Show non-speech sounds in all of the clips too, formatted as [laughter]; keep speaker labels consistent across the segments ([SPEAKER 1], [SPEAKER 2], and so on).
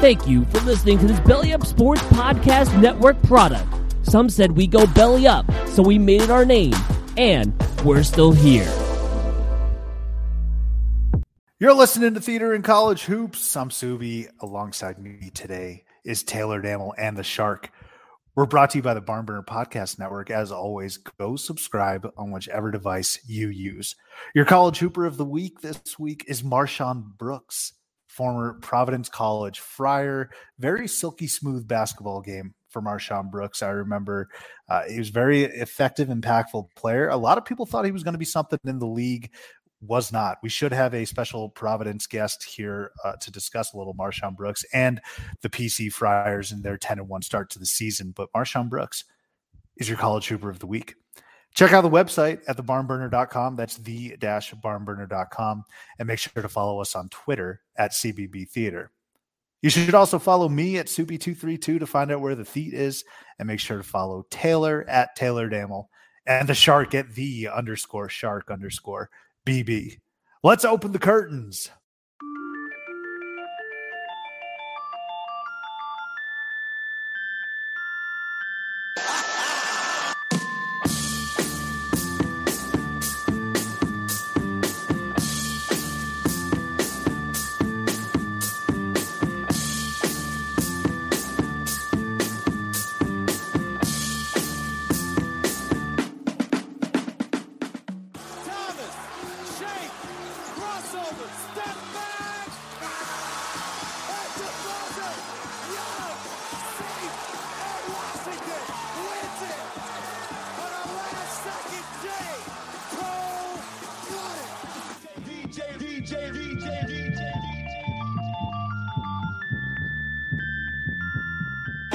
[SPEAKER 1] Thank you for listening to this Belly Up Sports Podcast Network product. Some said we go belly up, so we made it our name, and we're still here.
[SPEAKER 2] You're listening to Theater in College Hoops. I'm Subi. Alongside me today is Taylor Damel and the Shark. We're brought to you by the Barnburner Podcast Network. As always, go subscribe on whichever device you use. Your college hooper of the week this week is MarShon Brooks, former Providence College Friar. Very silky smooth basketball game for MarShon Brooks. I remember uh, he was very effective, impactful player. A lot of people thought he was going to be something in the league was not. We should have a special Providence guest here uh, to discuss a little MarShon Brooks and the PC Friars and their 10 and 1 start to the season. But MarShon Brooks is your college hooper of the week. Check out the website at thebarnburner.com. That's the dash barnburner.com. And make sure to follow us on Twitter at CBB Theater. You should also follow me at Subi232 to find out where the feet is. And make sure to follow Taylor at Taylor Damel and the shark at the underscore shark underscore BB. Let's open the curtains.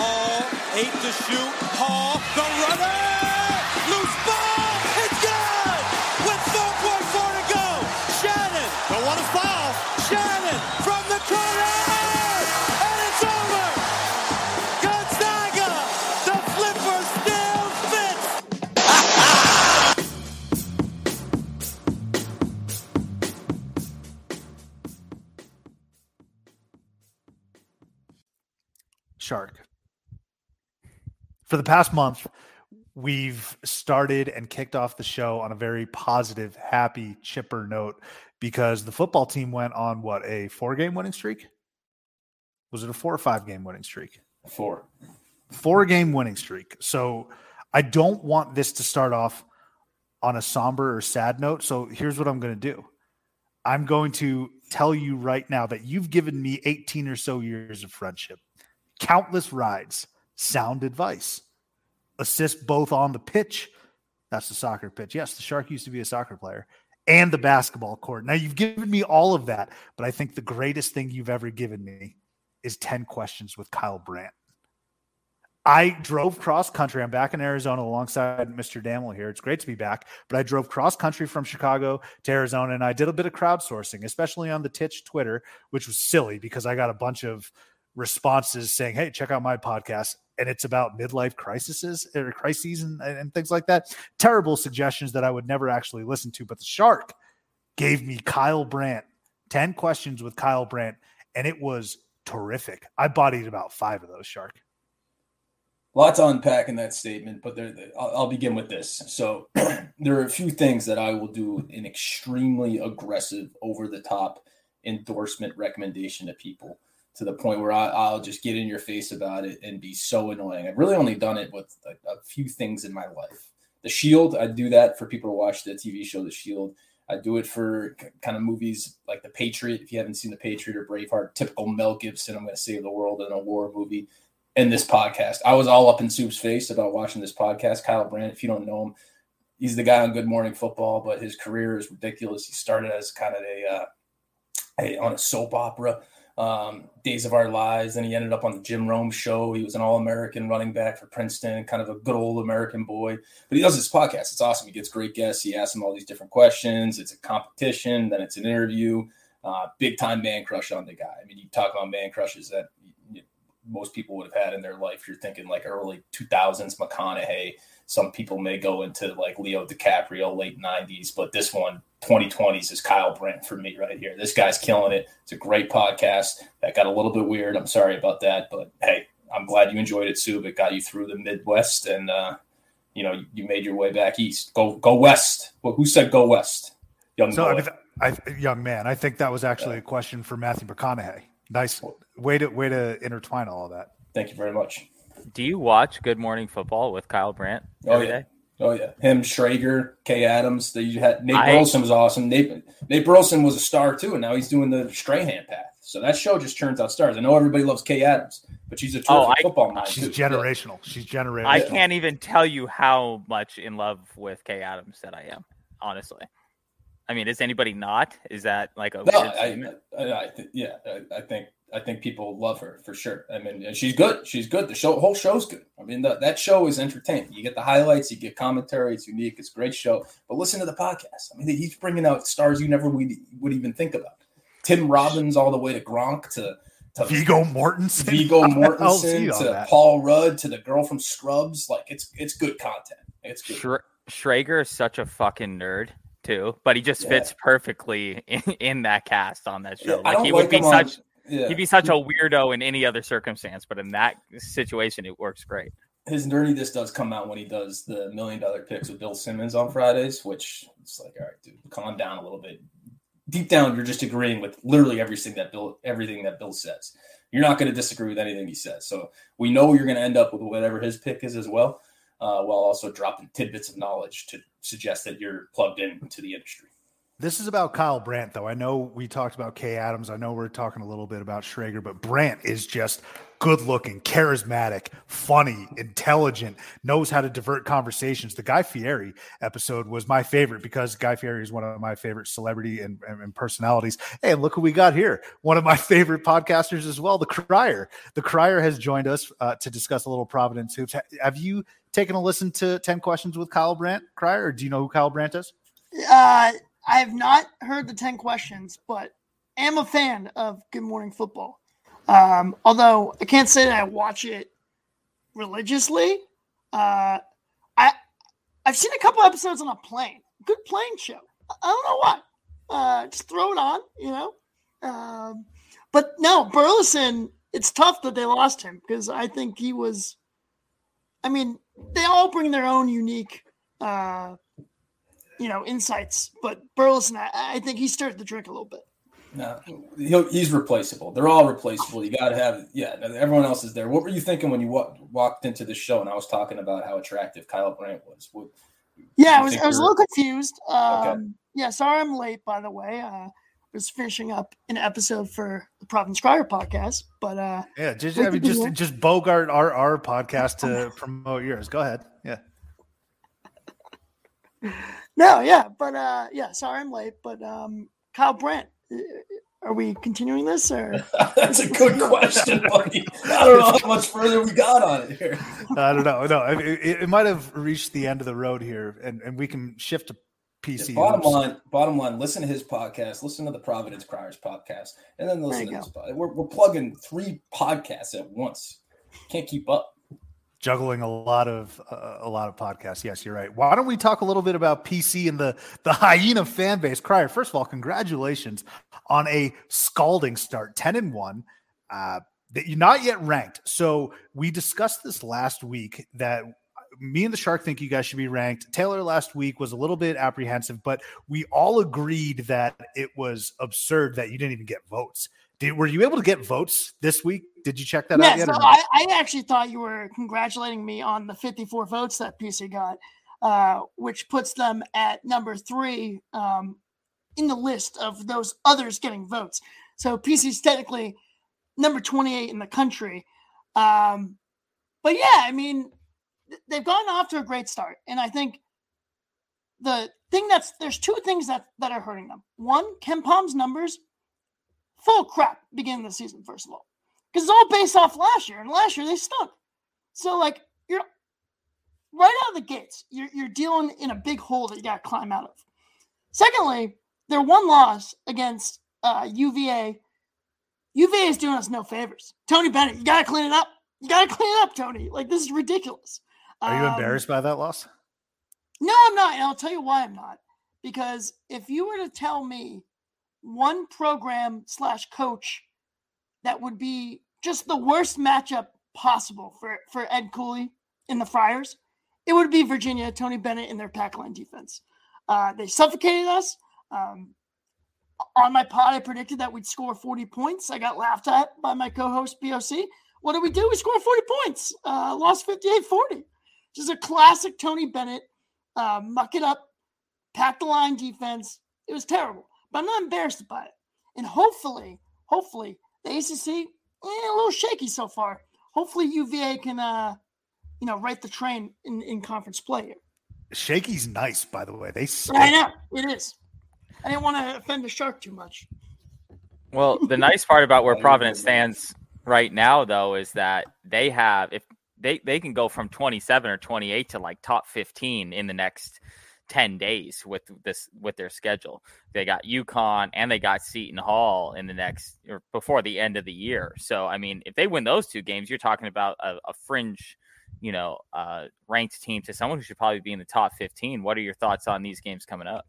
[SPEAKER 2] Shark. Past month, we've started and kicked off the show on a very positive, happy, chipper note because the football team went on what a four game winning streak? Was it a four or five game winning streak?
[SPEAKER 3] Four.
[SPEAKER 2] Four game winning streak. So I don't want this to start off on a somber or sad note. So here's what I'm going to do I'm going to tell you right now that you've given me 18 or so years of friendship countless rides, sound advice, assist both on the pitch. That's the soccer pitch. Yes, the Shark used to be a soccer player and the basketball court. Now you've given me all of that, but I think the greatest thing you've ever given me is 10 questions with Kyle Brandt. I drove cross country. I'm back in Arizona alongside Mr. Damel here. It's great to be back, but I drove cross country from Chicago to Arizona and I did a bit of crowdsourcing, especially on the Titch Twitter, which was silly because I got a bunch of responses saying, "Hey, check out my podcast." And it's about midlife crises or crises and, and things like that. Terrible suggestions that I would never actually listen to. But the shark gave me Kyle Brandt, 10 questions with Kyle Brandt, and it was terrific. I bodied about five of those, Shark.
[SPEAKER 3] Lots to unpack in that statement, but there, I'll, I'll begin with this. So, [clears throat] there are a few things that I will do an extremely aggressive, over the top endorsement recommendation to people to the point where I, will just get in your face about it and be so annoying. I've really only done it with a, a, few things in my life. The Shield, I do that for people to watch the TV show The Shield. I do it for kind of movies like The Patriot. If you haven't seen The Patriot or Braveheart, typical Mel Gibson, I'm going to save the world in a war movie. In this podcast, I was all up in Soup's face about watching this podcast. Kyle Brandt, if you don't know him, he's the guy on Good Morning Football, but his career is ridiculous. He started as kind of a, uh, on a soap opera um, Days of Our Lives. Then he ended up on the Jim Rome show. He was an All American running back for Princeton, kind of a good old American boy. But he does this podcast. It's awesome. He gets great guests. He asks them all these different questions. It's a competition, then it's an interview. Uh, big time man crush on the guy. I mean, you talk about man crushes that most people would have had in their life. You're thinking like early 2000s McConaughey. Some people may go into like Leo DiCaprio, late 90s, but this one, 2020s, is Kyle Brandt for me right here. This guy's killing it. It's a great podcast. That got a little bit weird. I'm sorry about that, but hey, I'm glad you enjoyed it, Sue. It got you through the Midwest, and uh, you know you made your way back east. Go go west. Well, who said go west?
[SPEAKER 2] Young so. I, I, young man. I think that was actually a question for Matthew McConaughey. Nice way to way to intertwine all of that.
[SPEAKER 3] Thank you very much.
[SPEAKER 4] Do you watch Good Morning Football with Kyle Brandt?
[SPEAKER 3] Oh yeah. Day? Oh yeah, him, Schrager, Kay Adams. That you had Nate I, Burleson was awesome. Nate Nate Burleson was a star too, and now he's doing the Strahan path. So that show just turns out stars. I know everybody loves Kay Adams, but she's a oh, terrific oh, I, football mind.
[SPEAKER 2] She's too. generational. She's generational.
[SPEAKER 4] I can't even tell you how much in love with Kay Adams that I am. Honestly, I mean, is anybody not? Is that like a
[SPEAKER 3] no? I, I, I th- yeah, I, think I think people love her for sure. I mean, she's good. She's good. The show, whole show's good. I mean, the, that show is entertaining. You get the highlights, you get commentary. It's unique. It's a great show. But listen to the podcast. I mean, he's bringing out stars you never would, would even think about. Tim Robbins all the way to Gronk to, to
[SPEAKER 2] Viggo Mortensen,
[SPEAKER 3] Viggo [laughs] Mortensen to that. Paul Rudd to the girl from Scrubs. Like it's it's good content. It's good. Sh-
[SPEAKER 4] Schrager is such a fucking nerd too, but he just yeah. fits perfectly [laughs] in, in, that cast on that show. Yeah, like he would be such on, yeah. he'd be such a weirdo in any other circumstance, but in that situation, it works great.
[SPEAKER 3] His nerdiness does come out when he does the million dollar picks with Bill Simmons on Fridays, which it's like, all right, dude, calm down a little bit. Deep down, you're just agreeing with literally everything that Bill everything that Bill says. You're not going to disagree with anything he says. So we know you're going to end up with whatever his pick is as well uh, while also dropping tidbits of knowledge to suggest that you're plugged into the industry.
[SPEAKER 2] This is about Kyle Brandt, though. I know we talked about Kay Adams. I know we're talking a little bit about Schrager, but Brandt is just good looking, charismatic, funny, intelligent, knows how to divert conversations. The Guy Fieri episode was my favorite because Guy Fieri is one of my favorite celebrity and, and, and personalities. Hey, and look who we got here. One of my [laughs] favorite podcasters as well, The Crier. The Crier has joined us uh, to discuss a little Providence hoops. Have you taken a listen to 10 questions with Kyle Brandt, Crier, or do you know who Kyle Brandt is?
[SPEAKER 5] Uh, I have not heard the 10 questions, but am a fan of Good Morning Football. Um, although I can't say that I watch it religiously. Uh, I I've seen a couple episodes on a plane. Good plane show. I don't know why. Uh, just throw it on, you know. Um, but no, Burleson. It's tough that they lost him because I think he was. I mean, they all bring their own unique, uh, you know, insights. But Burleson, I, I think he started the drink a little bit.
[SPEAKER 3] No, he's replaceable. They're all replaceable. You got to have, yeah. Everyone else is there. What were you thinking when you wa- walked into the show and I was talking about how attractive Kyle Brandt was? What,
[SPEAKER 5] yeah, I was. I was a little confused. Um, okay. Yeah, sorry I'm late. By the way, uh, was finishing up an episode for the Providence Crier podcast, but uh,
[SPEAKER 2] yeah, just I mean, just just bogart our our podcast to promote yours. Go ahead. Yeah.
[SPEAKER 5] No, yeah, but uh, yeah, sorry I'm late, but um, Kyle Brandt are we continuing this or? [laughs]
[SPEAKER 3] That's a good question buddy i don't know how much further we got on it here. [laughs]
[SPEAKER 2] I don't know. No it, it, might have reached the end of the road here and, and we can shift to pc
[SPEAKER 3] yeah, bottom line bottom line listen to his podcast listen to the providence criers podcast and then listen to this podcast. we're, we're plugging three podcasts at once. Can't keep up
[SPEAKER 2] juggling a lot of uh, a lot of podcasts. Yes, you're right. Why don't we talk a little bit about PC and the the hyena fan base? Crier, first of all, congratulations on a scalding start, ten and one. Uh, that you're not yet ranked. So we discussed this last week that me and the shark think you guys should be ranked. Taylor last week was a little bit apprehensive, but we all agreed that it was absurd that you didn't even get votes. Did, were you able to get votes this week? Did you check that
[SPEAKER 5] yeah,
[SPEAKER 2] out yet?
[SPEAKER 5] So I, I, actually thought you were congratulating me on the 54 votes that PC got, uh, which puts them at number three um, in the list of those others getting votes. So PC is technically number 28 in the country. Um, but yeah, I mean, they've gone off to a great start. And I think the thing that's there's two things that, that are hurting them. One, KenPom's numbers, full crap beginning of the season, first of all because it's all based off last year, and last year they stunk. So like you're right out of the gates, you're you're dealing in a big hole that you got to climb out of. Secondly, their one loss against uh, UVA UVA is doing us no favors. Tony Bennett, you got to clean it up. You got to clean it up, Tony. Like, this is ridiculous.
[SPEAKER 2] Are you um, embarrassed by that loss?
[SPEAKER 5] No, I'm not. And I'll tell you why I'm not. Because if you were to tell me one program slash coach that would be just the worst matchup possible for, for Ed Cooley in the Friars, it would be Virginia, Tony Bennett, and their pack line defense. Uh, they suffocated us. Um, on my pod, I predicted that we'd score 40 points. I got laughed at by my co host, BOC. What did we do? We scored 40 points, uh, lost 58 40. Just a classic Tony Bennett, uh, muck it up, pack the line defense. It was terrible, but I'm not embarrassed by it. And hopefully, hopefully, the ACC, eh, a little shaky so far. Hopefully, UVA can, uh, you know, right the train in, in conference play here.
[SPEAKER 2] Shaky's nice, by the way. They
[SPEAKER 5] I know it is. I didn't want to offend the shark too much.
[SPEAKER 4] Well, the nice part about where [laughs] Providence stands right now, though, is that they have if they they can go from 27 or 28 to like top 15 in the next 10 days with this with their schedule. They got UConn and they got Seton Hall in the next or before the end of the year. So I mean, if they win those two games, you're talking about a, a fringe, you know, uh, ranked team to someone who should probably be in the top 15. What are your thoughts on these games coming up?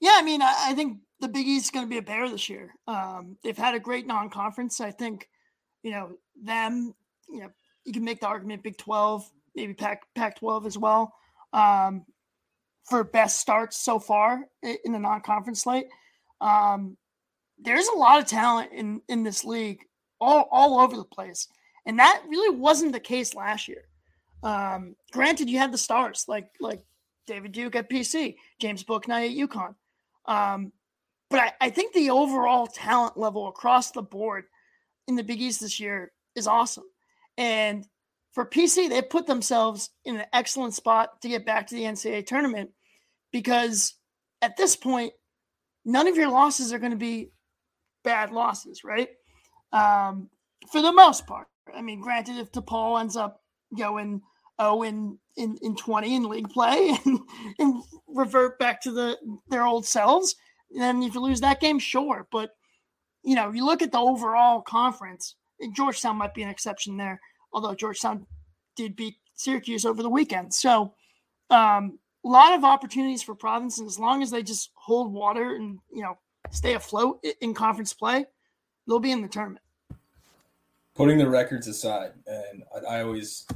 [SPEAKER 5] Yeah, I mean, I, I think the Big East is going to be a bear this year. Um, they've had a great non-conference. I think, you know, them. You know, you can make the argument Big Twelve, maybe Pac Pac twelve as well, um, for best starts so far in the non-conference slate. Um, there's a lot of talent in in this league, all all over the place, and that really wasn't the case last year. Um, granted, you had the stars like like David Duke at PC, James Bouknight at UConn. Um, but I, I think the overall talent level across the board in the Big East this year is awesome. And for PC, they put themselves in an excellent spot to get back to the NCAA tournament because at this point, none of your losses are going to be bad losses, right? Um, for the most part. I mean, granted, if DePaul ends up going oh in in, in 20 in league play [laughs] and, and revert back to the their old selves. Then if you lose that game, sure. But you know, you look at the overall conference, Georgetown might be an exception there, although Georgetown did beat Syracuse over the weekend. So um, a lot of opportunities for Providence, and as long as they just hold water and you know stay afloat in conference play, they'll be in the tournament.
[SPEAKER 3] Putting the records aside, and I, I always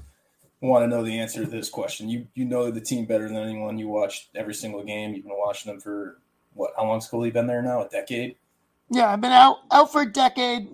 [SPEAKER 3] want to know the answer to this question. You you know the team better than anyone. You watched every single game. You've been watching them for what? How long's Cooley been there now? A decade.
[SPEAKER 5] Yeah, I've been out out for a decade.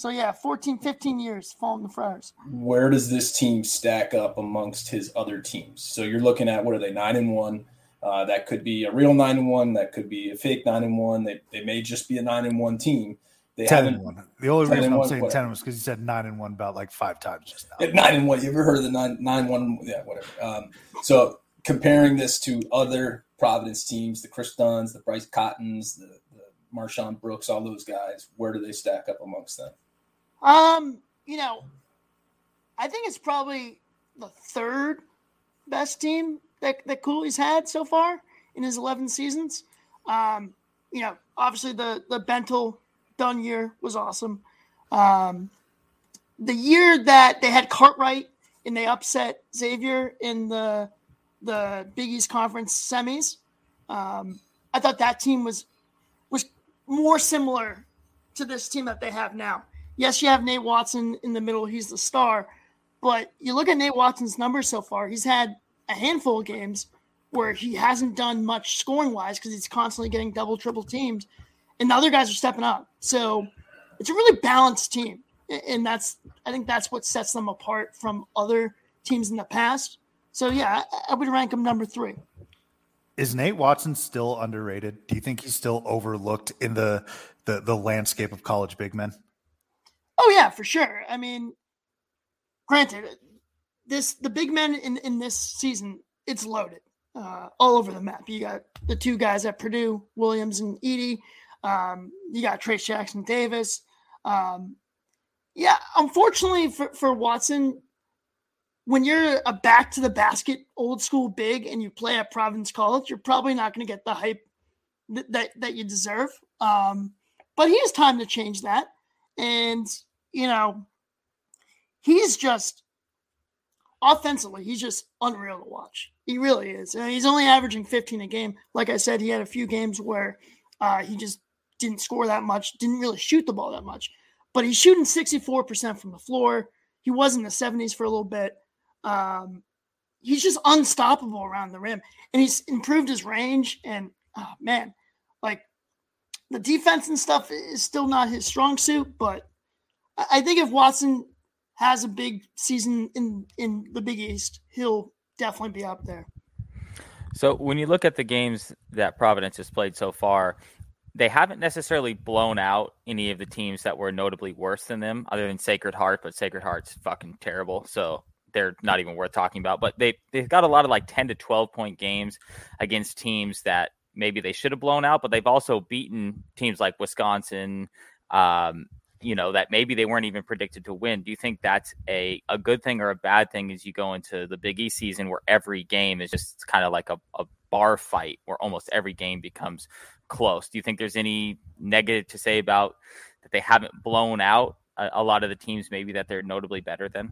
[SPEAKER 5] So yeah, 14, 15 years following the Friars.
[SPEAKER 3] Where does this team stack up amongst his other teams? So you're looking at what are they nine and one? Uh, that could be a real nine and one. That could be a fake nine and one. They they may just be a nine and one team. They
[SPEAKER 2] ten and one. The only reason I'm one, saying ten was because you said nine and one about like five times just now.
[SPEAKER 3] Nine and one. You ever heard of the nine nine one? Yeah, whatever. Um, so comparing this to other Providence teams, the Kris Dunns, the Bryce Cottons, the, the MarShon Brooks, all those guys, where do they stack up amongst them?
[SPEAKER 5] Um, you know, I think it's probably the third best team that, that Cooley's had so far in his 11 seasons. Um, you know, obviously the the Bentil Dunn year was awesome. Um, the year that they had Cartwright and they upset Xavier in the the Big East Conference semis, um, I thought that team was was more similar to this team that they have now. Yes, you have Nate Watson in the middle; he's the star. But you look at Nate Watson's numbers so far; he's had a handful of games where he hasn't done much scoring wise because he's constantly getting double, triple teams and the other guys are stepping up. So it's a really balanced team, and that's I think that's what sets them apart from other teams in the past. So yeah, I, would rank them number three.
[SPEAKER 2] Is Nate Watson still underrated? Do you think he's still overlooked in the the, the landscape of college big men?
[SPEAKER 5] Oh yeah, for sure. I mean, granted, this the big men in in this season it's loaded uh, all over the map. You got the two guys at Purdue, Williams and Edey. Um, you got Trayce Jackson Davis. Um, yeah, unfortunately for, for Watson, when you're a back to the basket old school big and you play at Providence College, you're probably not going to get the hype that, that, that you deserve. Um, but he has time to change that. And, you know, he's just offensively, he's just unreal to watch. He really is. And he's only averaging 15 a game. Like I said, he had a few games where uh, he just didn't score that much, didn't really shoot the ball that much. But he's shooting 64% from the floor. He was in the 70s for a little bit. Um, he's just unstoppable around the rim. And he's improved his range. And oh, man, like the defense and stuff is still not his strong suit. But I think if Watson has a big season in in the Big East, he'll definitely be up there.
[SPEAKER 4] So when you look at the games that Providence has played so far, they haven't necessarily blown out any of the teams that were notably worse than them, other than Sacred Heart. But Sacred Heart's fucking terrible, so they're not even worth talking about. But they they've got a lot of like ten to twelve point games against teams that maybe they should have blown out, but they've also beaten teams like Wisconsin, um, you know that maybe they weren't even predicted to win. Do you think that's a, a good thing or a bad thing as you go into the Big East season where every game is just kind of like a, a bar fight where almost every game becomes close? Do you think there's any negative to say about that they haven't blown out a, a lot of the teams maybe that they're notably better than?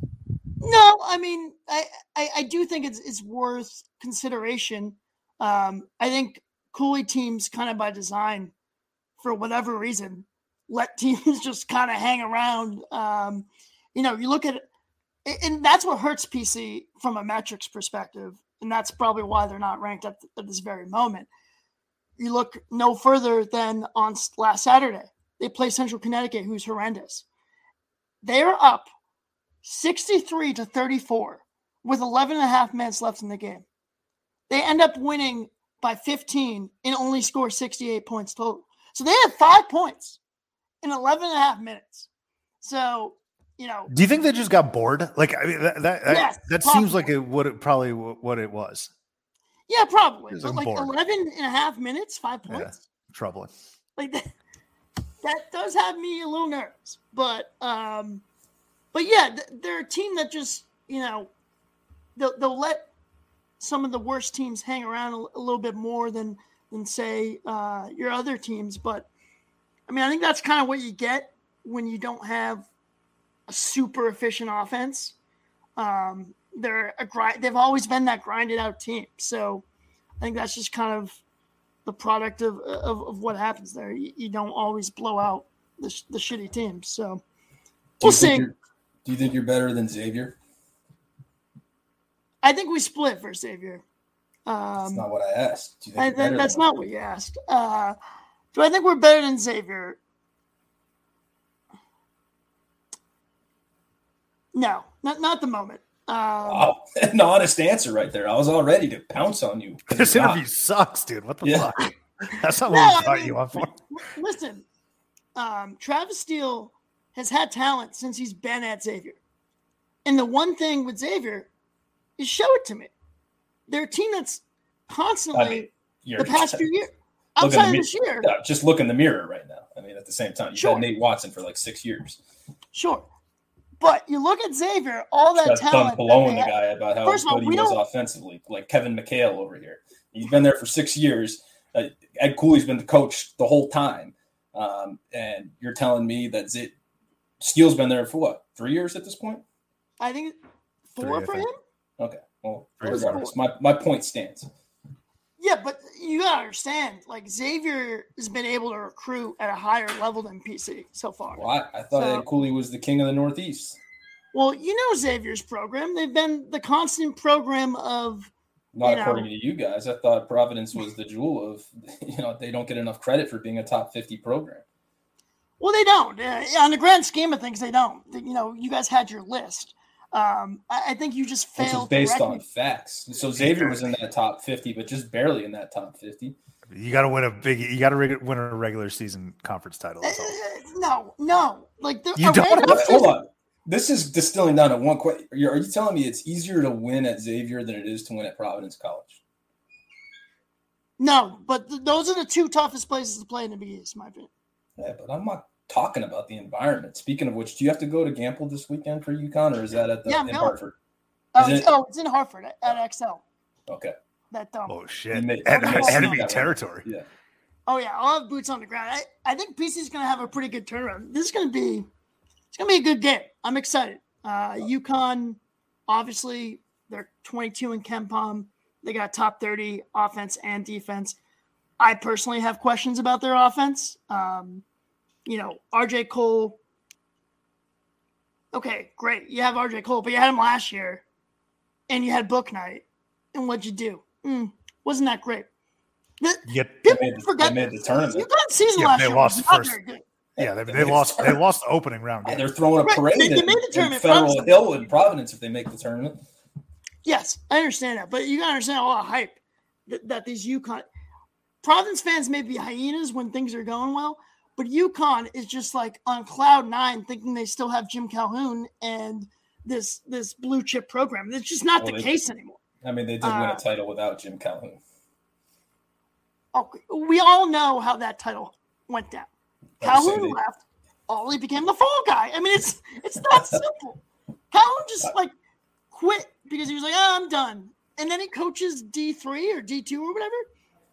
[SPEAKER 5] No, I mean I, I, I do think it's it's worth consideration. Um, I think Cooley teams kind of by design, for whatever reason, let teams [laughs] just kind of hang around. Um, you know, you look at it, and that's what hurts PC from a metrics perspective, and that's probably why they're not ranked at, at this very moment. You look no further than on last Saturday, they play Central Connecticut, who's horrendous. They're up 63 to 34 with 11 and a half minutes left in the game. They end up winning by 15 and only score 68 points total. So they had five points in 11 and a half minutes. So, you know.
[SPEAKER 2] Do you think they just got bored? Like, I mean, that, that, yes, that seems like it would it probably what it was.
[SPEAKER 5] Yeah, probably. But like bored. 11 and a half minutes, five points. Yeah,
[SPEAKER 2] troubling.
[SPEAKER 5] Like that, that does have me a little nervous. But, um, but yeah, they're a team that just, you know, they'll, they'll let some of the worst teams hang around a, a little bit more than, than say, uh, your other teams. But, I mean, I think that's kind of what you get when you don't have a super efficient offense. Um, they're a grind. They've always been that grinded out team. So I think that's just kind of the product of of, of what happens there. You, you, don't always blow out the, the shitty teams. So we'll see.
[SPEAKER 3] Do you think you're better than Xavier?
[SPEAKER 5] I think we split for Xavier.
[SPEAKER 3] Um, that's not what I asked.
[SPEAKER 5] I, that's not what you asked. Uh, do I think we're better than Xavier? No, not not the moment. Um,
[SPEAKER 3] oh, [laughs] an honest answer right there. I was all ready to pounce on you. [laughs]
[SPEAKER 2] This interview not. sucks, dude. What the yeah. fuck? [laughs] That's not what no, we brought you on for.
[SPEAKER 5] Listen, um, Travis Steele has had talent since he's been at Xavier. And the one thing with Xavier is show it to me. They're a team that's constantly I mean, the past few years outside of this year.
[SPEAKER 3] Yeah, just look in the mirror right now. I mean, at the same time, you sure. had Nate Watson for like six years.
[SPEAKER 5] Sure. But you look at Xavier, all that That's talent.
[SPEAKER 3] Done blowing the guy about how First good all, he was offensively, like Kevin McHale over here. He's been there for six years. Uh, Ed Cooley's been the coach the whole time. Um, and you're telling me that Z- Steele's been there for what, three years at this point?
[SPEAKER 5] I think four Three, for him.
[SPEAKER 3] Okay. Well, regardless, my, my point stands.
[SPEAKER 5] Yeah, but you gotta understand, like Xavier has been able to recruit at a higher level than PC so far.
[SPEAKER 3] Well, I, I thought so, Ed Cooley was the king of the Northeast.
[SPEAKER 5] Well, you know Xavier's program. They've been the constant program of.
[SPEAKER 3] Not you according know, to you guys. I thought Providence was the jewel of, [laughs] you know, they don't get enough credit for being a top 50 program.
[SPEAKER 5] Well, they don't. Uh, on the grand scheme of things, they don't. You know, you guys had your list. Um, I, I, think you just failed.
[SPEAKER 3] This based on facts. So Xavier was in that top fifty, but just barely in that top fifty.
[SPEAKER 2] You got to win a big. You got to win a regular season conference title. Uh,
[SPEAKER 5] no, no. Like the,
[SPEAKER 3] you don't. Have, hold on. This is distilling down to one question. Are you telling me it's easier to win at Xavier than it is to win at Providence College?
[SPEAKER 5] No, but th- those are the two toughest places to play in the Big East, my opinion.
[SPEAKER 3] Yeah, but I'm not talking about the environment. Speaking of which, do you have to go to Gampel this weekend for UConn, or is that at the yeah, in Hartford?
[SPEAKER 5] Oh, it, oh, it's in Hartford at, at XL.
[SPEAKER 3] Okay.
[SPEAKER 5] That dumb.
[SPEAKER 2] Oh shit! Made, enemy territory.
[SPEAKER 3] Yeah.
[SPEAKER 5] Oh yeah, I'll have boots on the ground. I, I think PC is going to have a pretty good turnaround. This is going to be it's gonna be a good game. I'm excited. Uh, UConn, obviously, they're 22 in KenPom. They got top 30 offense and defense. I personally have questions about their offense. Um, you know, RJ Cole. Okay, great. You have RJ Cole, but you had him last year, and you had Bouknight. And what'd you do? Mm, wasn't that great?
[SPEAKER 2] The,
[SPEAKER 3] yep, people they made, forget they made the tournament.
[SPEAKER 5] UConn season last
[SPEAKER 2] they
[SPEAKER 5] year
[SPEAKER 2] lost
[SPEAKER 5] was
[SPEAKER 2] not first. Yeah, they, they lost. They lost the opening round.
[SPEAKER 3] Game. They're throwing a parade. Right. They, they made the tournament. Federal Hill and Providence if they make the tournament.
[SPEAKER 5] Yes, I understand that, but you gotta understand a lot of hype that, that these UConn Providence fans may be hyenas when things are going well, but UConn is just like on cloud nine, thinking they still have Jim Calhoun and this this blue chip program. It's just not well, the case anymore.
[SPEAKER 3] I mean, they did uh, win a uh, title without Jim Calhoun.
[SPEAKER 5] Okay, we all know how that title went down. Calhoun left. Ollie became the fall guy. I mean, it's it's not [laughs] simple. Calhoun just like quit because he was like, "Oh, I'm done," and then he coaches D three or D two or whatever.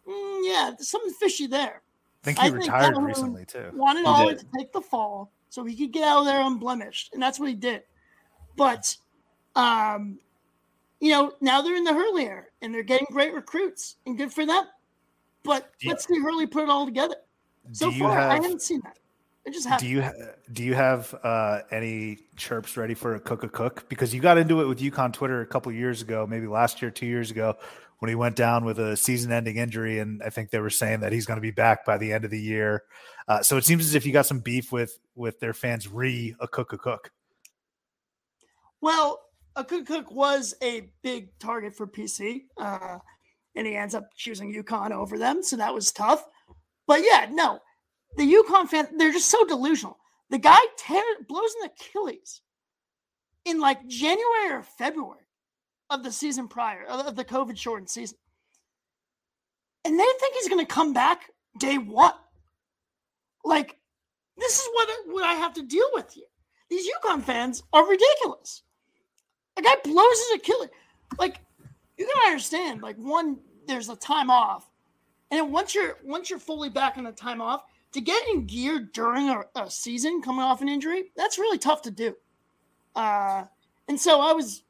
[SPEAKER 5] Mm, yeah, something fishy there.
[SPEAKER 2] I think he I retired think recently too.
[SPEAKER 5] Wanted Ollie to take the fall so he could get out of there unblemished, and that's what he did. But, um, you know, now they're in the Hurley era and they're getting great recruits, and good for them. But let's see Hurley put it all together. So far, have, I haven't seen that. I just have
[SPEAKER 2] Do you do you have uh, any chirps ready for Akok Akok? Because you got into it with UConn Twitter a couple years ago, maybe last year, two years ago, when he went down with a season-ending injury, and I think they were saying that he's going to be back by the end of the year. Uh, so it seems as if you got some beef with with their fans. Re Akok Akok.
[SPEAKER 5] Well, Akok Akok was a big target for PC, uh, and he ends up choosing UConn over them, so that was tough. But yeah, no, the UConn fan, they're just so delusional. The guy tear, blows an Achilles in like January or February of the season prior, of the COVID shortened season. And they think he's going to come back day one. Like, this is what, what I have to deal with here. These UConn fans are ridiculous. A guy blows his Achilles. Like, you gotta understand, like, one, there's a time off. And then once you're once you're fully back on the time off, to get in gear during a, a season coming off an injury, that's really tough to do. Uh, and so I was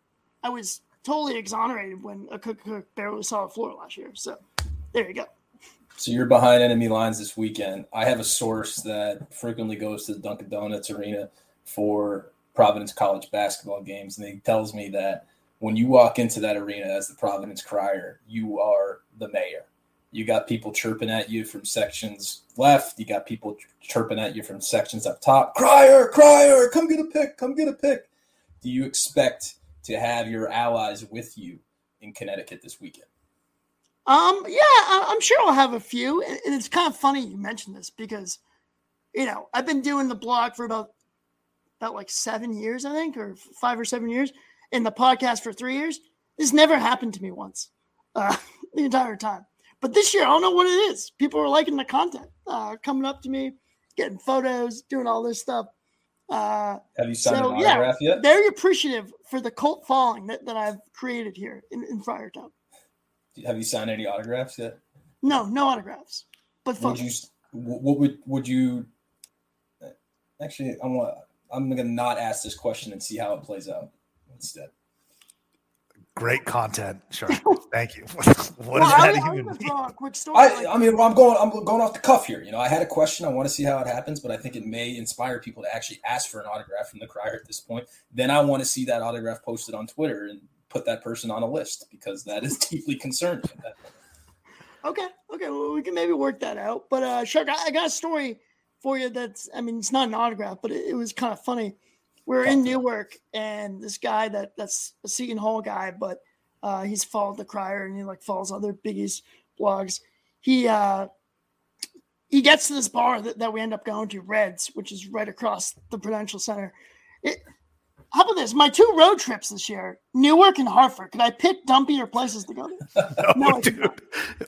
[SPEAKER 5] I was totally exonerated when Akok, Akok barely saw the floor last year. So there you go.
[SPEAKER 3] So you're behind enemy lines this weekend. I have a source that frequently goes to the Dunkin' Donuts arena for Providence College basketball games, and he tells me that when you walk into that arena as the Providence Crier, you are the mayor. You got people chirping at you from sections left. You got people chirping at you from sections up top. Crier, crier, come get a pick, come get a pick. Do you expect to have your allies with you in Connecticut this weekend?
[SPEAKER 5] Um, yeah, I'm sure I'll have a few. And it's kind of funny you mentioned this because, you know, I've been doing the blog for about about like seven years, I think, or five or seven years, and the podcast for three years. This never happened to me once, uh, [laughs] the entire time. But this year, I don't know what it is. People are liking the content, uh, coming up to me, getting photos, doing all this stuff. Uh,
[SPEAKER 3] Have you signed so, an autograph yeah, yet?
[SPEAKER 5] Very appreciative for the cult following that, that I've created here in, in Friartown.
[SPEAKER 3] Have you signed any autographs yet?
[SPEAKER 5] No, no autographs. But
[SPEAKER 3] would you? What would would you? Actually, I want. I'm gonna not ask this question and see how it plays out instead.
[SPEAKER 2] Great content, sure. [laughs] Thank you. [laughs] what well, does that I, even
[SPEAKER 3] mean? I, I mean, I'm going. I'm going off the cuff here. You know, I had a question. I want to see how it happens, but I think it may inspire people to actually ask for an autograph from the crier at this point. Then I want to see that autograph posted on Twitter and put that person on a list because that is [laughs] deeply concerning.
[SPEAKER 5] Okay. Okay. Well, we can maybe work that out. But uh, Shark, I, I got a story for you. That's. I mean, it's not an autograph, but it, it was kind of funny we are in Newark, and this guy that that's a Seton Hall guy, but uh, he's followed the Crier and he like follows other biggies blogs. He uh, he gets to this bar that, that we end up going to, Reds, which is right across the Prudential Center. It, how about this? My two road trips this year, Newark and Hartford. Could I pick dumpier places to go to? [laughs]
[SPEAKER 2] no, no dude. [laughs]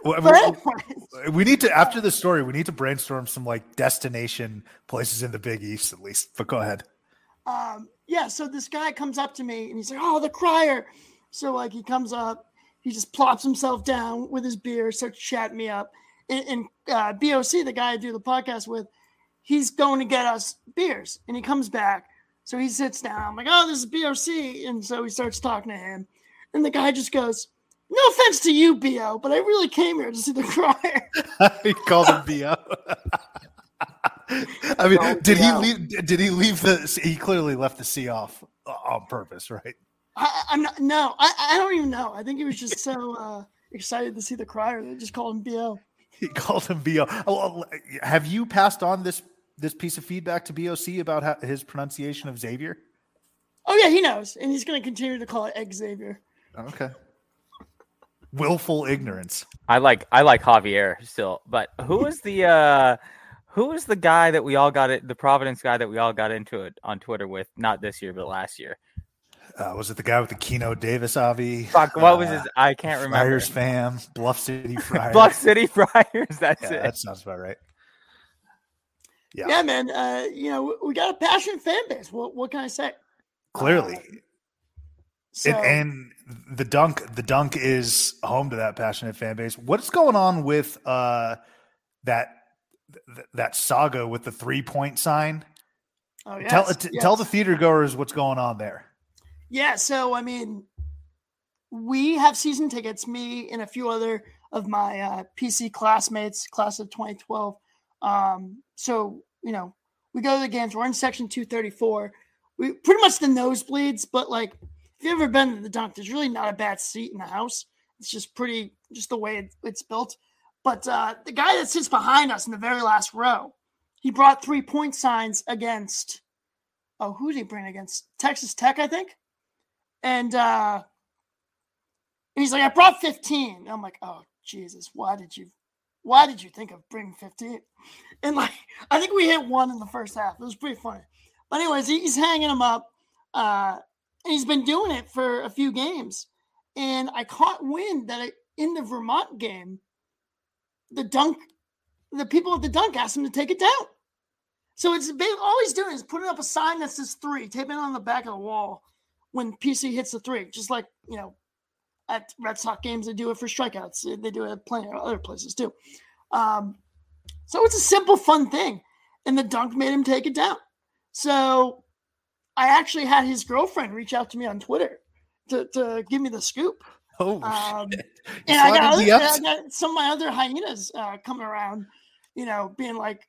[SPEAKER 2] Well, [laughs] we need to after the story, we need to brainstorm some like destination places in the Big East at least. But go ahead
[SPEAKER 5] um, yeah, so this guy comes up to me and he's like, "Oh, the crier." So like he comes up, he just plops himself down with his beer, starts chatting me up. And, and uh, BOC, the guy I do the podcast with, he's going to get us beers, and he comes back So he sits down. I'm like, oh, this is BOC. And so he starts talking to him. And the guy just goes, no offense to you, BO, but I really came here to see the [laughs] crier. [laughs]
[SPEAKER 2] he called him BO. [laughs] I mean, did he leave? Did he leave the? He clearly left the C off on purpose, right?
[SPEAKER 5] I, am not. No, I, I don't even know. I think he was just so uh, excited to see the crier that just called him BO. [laughs]
[SPEAKER 2] He called him BO. Oh, have you passed on this this piece of feedback to BOC about how, his pronunciation of Xavier?
[SPEAKER 5] Oh yeah, he knows, and he's going to continue to call it Xavier.
[SPEAKER 2] Okay. Willful ignorance.
[SPEAKER 4] I like I like Javier still, but who was the uh who was the guy that we all got it the Providence guy that we all got into it on Twitter with not this year but last year?
[SPEAKER 2] Uh, was it the guy with the Keno Davis Avi?
[SPEAKER 4] Fuck, what uh, was his? I can't remember.
[SPEAKER 2] Friars fam, Bluff City [laughs] Friars.
[SPEAKER 4] Bluff City Friars. [laughs] That's yeah, it.
[SPEAKER 2] That sounds about right.
[SPEAKER 5] Yeah, yeah, man. Uh, you know, we got a passionate fan base. What what can I say?
[SPEAKER 2] Clearly, uh, so, and, and, the dunk, the dunk is home to that passionate fan base. What's going on with uh that th- that saga with the three point sign?
[SPEAKER 5] Oh, yes,
[SPEAKER 2] tell
[SPEAKER 5] yes.
[SPEAKER 2] tell the theater goers what's going on there.
[SPEAKER 5] Yeah, so I mean, we have season tickets. Me and a few other of my uh, PC classmates, class of 2012. Um, so you know, we go to the games. We're in section 234. We pretty much the nosebleeds, but like if you've ever been to the dunk, there's really not a bad seat in the house. It's just pretty, just the way it, it's built. But uh, the guy that sits behind us in the very last row, he brought three point signs against. Oh, who did he bring against? Texas Tech, I think. And uh, he's like, I brought 15. And I'm like, oh Jesus, why did you why did you think of bringing 15? And like, I think we hit one in the first half. It was pretty funny. But anyways, he's hanging them up. Uh, and he's been doing it for a few games. And I caught wind that in the Vermont game, the dunk, the people at the dunk asked him to take it down. So it's all he's doing is putting up a sign that says three, taping it on the back of the wall when PC hits the three, just like you know at Red Sox games, they do it for strikeouts. They do it at plenty of other places too. Um, so it's a simple, fun thing. And the dunk made him take it down. So I actually had his girlfriend reach out to me on Twitter to, to give me the scoop.
[SPEAKER 2] Oh, um,
[SPEAKER 5] and I got, other, I got, some of my other hyenas uh, coming around, you know, being like,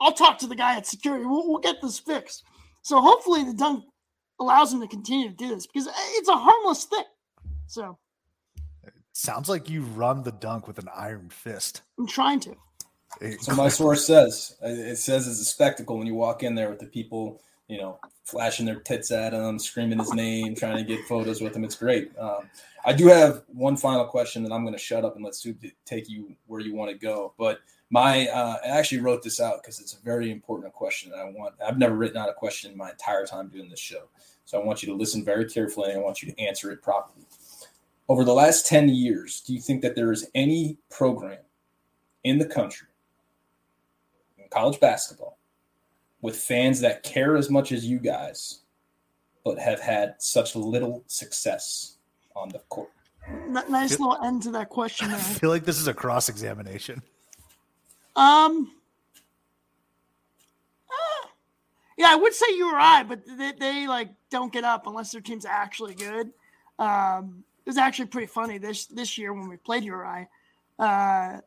[SPEAKER 5] I'll talk to the guy at security. We'll, we'll get this fixed. So hopefully the dunk allows him to continue to do this because it's a harmless thing. So
[SPEAKER 2] Sounds like you run the dunk with an iron fist.
[SPEAKER 5] I'm trying to.
[SPEAKER 3] So my source says it says it's a spectacle when you walk in there with the people, you know, flashing their tits at him, screaming his name, trying to get photos with him. It's great. Um, I do have one final question, that I'm going to shut up and let Soup take you where you want to go. But my, uh, I actually wrote this out because it's a very important question. I want. I've never written out a question in my entire time doing this show, so I want you to listen very carefully and I want you to answer it properly over the last 10 years, do you think that there is any program in the country in college basketball with fans that care as much as you guys, but have had such little success on the court?
[SPEAKER 5] Nice little end to that question. There. I
[SPEAKER 2] feel like this is a cross examination.
[SPEAKER 5] Um, uh, yeah, I would say you or I, but they, they like don't get up unless their team's actually good. Um, it was actually pretty funny this this year when we played you URI. Uh,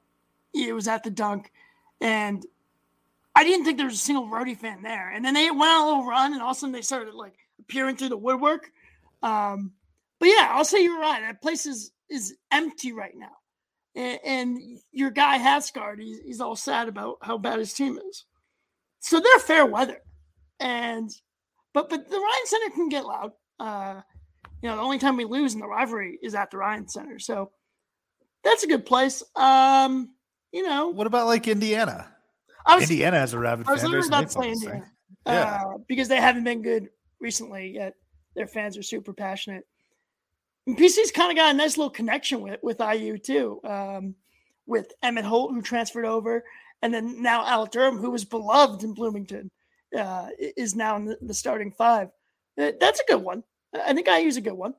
[SPEAKER 5] it was at the dunk, and I didn't think there was a single Rhody fan there. And then they went on a little run, and all of a sudden they started like appearing through the woodwork. Um, but yeah, I'll say you're right. That place is is empty right now, and, and your guy Hatsgard, he's, he's all sad about how bad his team is. So they're fair weather, and but but the Ryan Center can get loud. Uh, you know, the only time we lose in the rivalry is at the Ryan Center. So that's a good place. Um, you know,
[SPEAKER 2] what about like Indiana? Was, Indiana has a rabid I was fan. About say Indiana,
[SPEAKER 5] yeah. Uh, because they haven't been good recently yet. Their fans are super passionate. And PC's kind of got a nice little connection with with IU too, um, with Emmitt Holt who transferred over, and then now Al Durham, who was beloved in Bloomington, uh, is now in the, the starting five. That's a good one. I think I use a good one.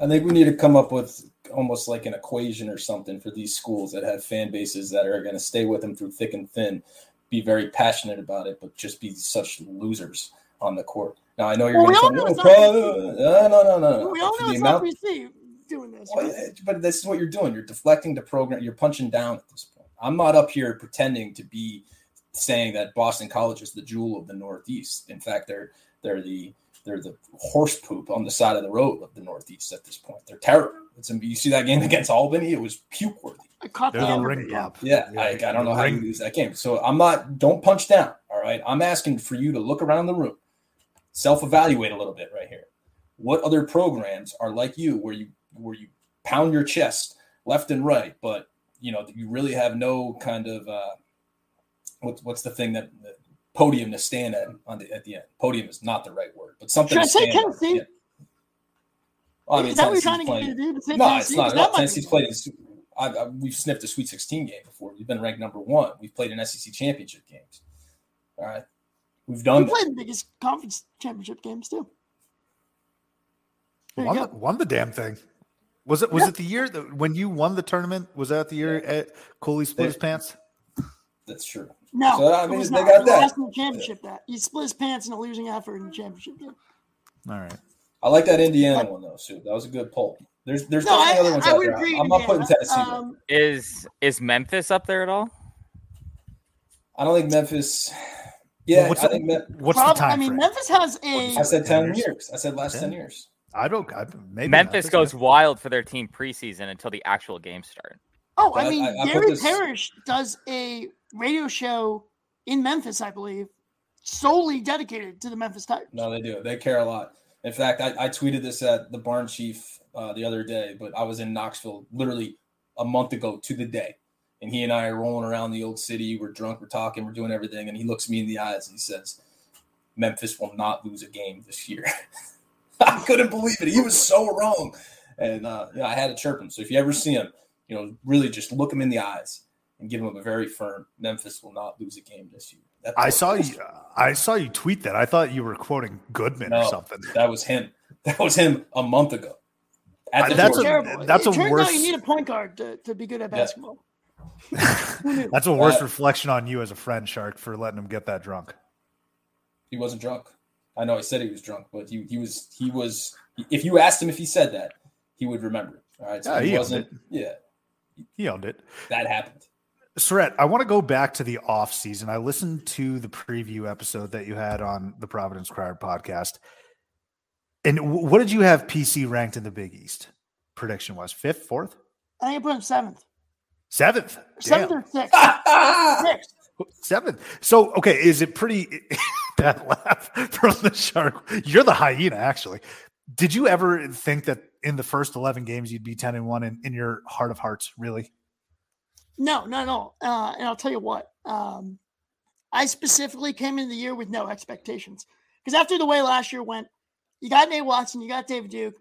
[SPEAKER 3] I think we need to come up with almost like an equation or something for these schools that have fan bases that are going to stay with them through thick and thin, be very passionate about it, but just be such losers. on the court. Now I know you're well, going to say, oh, uh, no, no, no, no.
[SPEAKER 5] We all know PC doing this. Right?
[SPEAKER 3] But this is what you're doing. You're deflecting the program. You're punching down at this point. I'm not up here pretending to be saying that Boston College is the jewel of the Northeast. In fact, they're they're the they're the horse poop on the side of the road of the Northeast at this point. They're terrible. It's, you see that game against Albany? It was puke worthy.
[SPEAKER 5] I caught the
[SPEAKER 2] ring pop.
[SPEAKER 3] Yeah, yeah I, I, don't know how you lose that game. So I'm not. Don't punch down. All right. I'm asking for you to look around the room, self evaluate a little bit right here. What other programs are like you, where you where you pound your chest left and right, but you know you really have no kind of uh, what's what's the thing that, that podium to stand at on the, at the end. Podium is not the right word, but something. Should
[SPEAKER 5] I say Tennessee? Well, I mean, is that what you're trying to get to do? No,
[SPEAKER 3] Tennessee? it's not. Tennessee's played. I, I, we've sniffed a Sweet 16 game before. We've been ranked number one. We've played in SEC championship games. All right, we've done.
[SPEAKER 5] We played the biggest conference championship games too.
[SPEAKER 2] won, the, won the damn thing. Was it was yeah. it the year that when you won the tournament? Was that the year at Cooley split his pants?
[SPEAKER 3] That's true.
[SPEAKER 5] No, so, I mean, they not. got that. Lost in the championship. Yeah. That he split his pants in a losing effort in the championship game.
[SPEAKER 2] All right.
[SPEAKER 3] I like that Indiana but, one though, Sue. That was a good poll. There's there's no, I, other ones I, out there. I'm not putting Tennessee. Um,
[SPEAKER 4] is is Memphis up there at all?
[SPEAKER 3] I don't think Memphis. Yeah,
[SPEAKER 2] what's
[SPEAKER 3] I think
[SPEAKER 2] Me- what's the time? I
[SPEAKER 5] mean,
[SPEAKER 2] frame?
[SPEAKER 5] Memphis has a.
[SPEAKER 3] I said ten years. I said last yeah. ten years.
[SPEAKER 2] I don't. I, maybe
[SPEAKER 4] Memphis goes wild for their team preseason until the actual games start.
[SPEAKER 5] Oh, I mean, I, Gary this... Parrish does a radio show in Memphis, I believe, solely dedicated to the Memphis Tigers.
[SPEAKER 3] No, they do. They care a lot. In fact, I, I tweeted this at the Barn Chief uh, the other day, but I was in Knoxville literally a month ago to the day. And he and I are rolling around the old city. We're drunk, we're talking, we're doing everything. And he looks me in the eyes and he says, Memphis will not lose a game this year. [laughs] I couldn't believe it. He was so wrong. And uh, you know, I had to chirp him. So if you ever see him, you know, really just look him in the eyes and give him a very firm Memphis will not lose a game this year.
[SPEAKER 2] That's I saw you. I saw you tweet that. I thought you were quoting Goodman no, or something.
[SPEAKER 3] That was him. That was him a month ago.
[SPEAKER 2] Uh, that's a, that's it a worse.
[SPEAKER 5] Out you need a point guard to, to be good at basketball. [laughs]
[SPEAKER 2] Yeah. that's a worse uh, reflection on you as a friend, Shark, for letting him get that drunk.
[SPEAKER 3] He wasn't drunk. I know I said he was drunk, but he he was he was. If you asked him if he said that, he would remember. All right, so yeah, he, he wasn't. Yeah,
[SPEAKER 2] he owned it.
[SPEAKER 3] That happened.
[SPEAKER 2] Surratt, I want to go back to the off season. I listened to the preview episode that you had on the Providence Crier podcast. And w- what did you have PC ranked in the Big East? Prediction was fifth, fourth?
[SPEAKER 5] I think I put him seventh.
[SPEAKER 2] Seventh?
[SPEAKER 5] Seventh or sixth? [laughs]
[SPEAKER 2] sixth. Seventh. So, okay, is it pretty [laughs] that laugh [laughs] from the shark? You're the hyena, actually. Did you ever think that in the first 11 games you'd be 10 and 1 in, in your heart of hearts, really?
[SPEAKER 5] No, no, no. Uh, and I'll tell you what. Um, I specifically came into the year with no expectations because after the way last year went, you got Nate Watson, you got David Duke.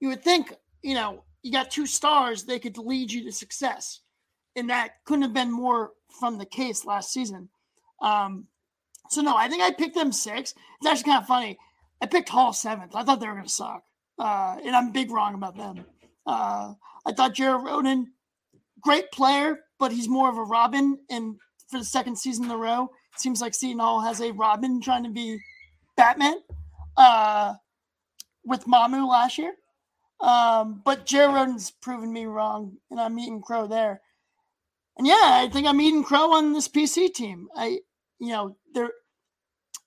[SPEAKER 5] You would think, you know, you got two stars, they could lead you to success. And that couldn't have been more from the case last season. Um, so no, I think I picked them six. It's actually kind of funny. I picked Hall seventh. I thought they were going to suck, uh, and I'm big wrong about them. Uh, I thought Jared Rhoden, great player, but he's more of a Robin. And for the second season in a row, it seems like Seton Hall has a Robin trying to be Batman uh, with Mamu last year. Um, but Jared Rhoden's proven me wrong, and I'm eating crow there. And yeah, I think I'm eating crow on this PC team. I, you know, they're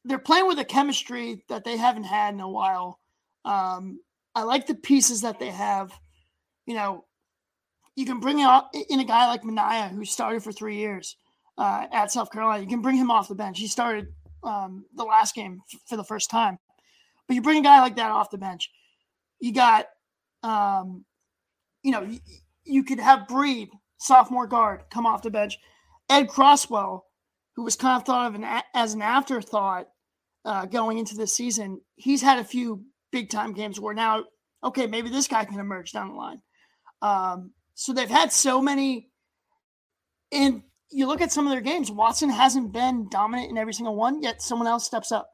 [SPEAKER 5] they're playing with a chemistry that they haven't had in a while. Um, I like the pieces that they have. You know, you can bring in a guy like Minaya who started for three years uh, at South Carolina. You can bring him off the bench. He started um, the last game f- for the first time, but you bring a guy like that off the bench. You got, um, you know, you, you could have Breed, sophomore guard, come off the bench. Ed Croswell, who was kind of thought of an, as an afterthought uh, going into this season, he's had a few big time games where now, okay, maybe this guy can emerge down the line. Um, so they've had so many. And you look at some of their games, Watson hasn't been dominant in every single one, yet someone else steps up.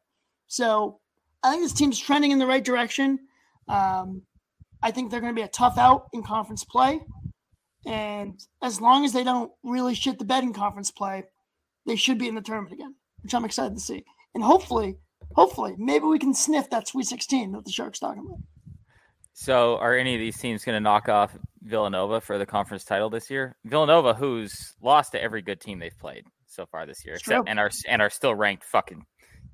[SPEAKER 5] So I think this team's trending in the right direction. Um, I think they're going to be a tough out in conference play. And as long as they don't really shit the bed in conference play, they should be in the tournament again, which I'm excited to see. And hopefully, hopefully, maybe we can sniff that Sweet 16 that the Sharks talking about.
[SPEAKER 4] So, are any of these teams going to knock off Villanova for the conference title this year? Villanova, who's lost to every good team they've played so far this year, except, and are and are still ranked fucking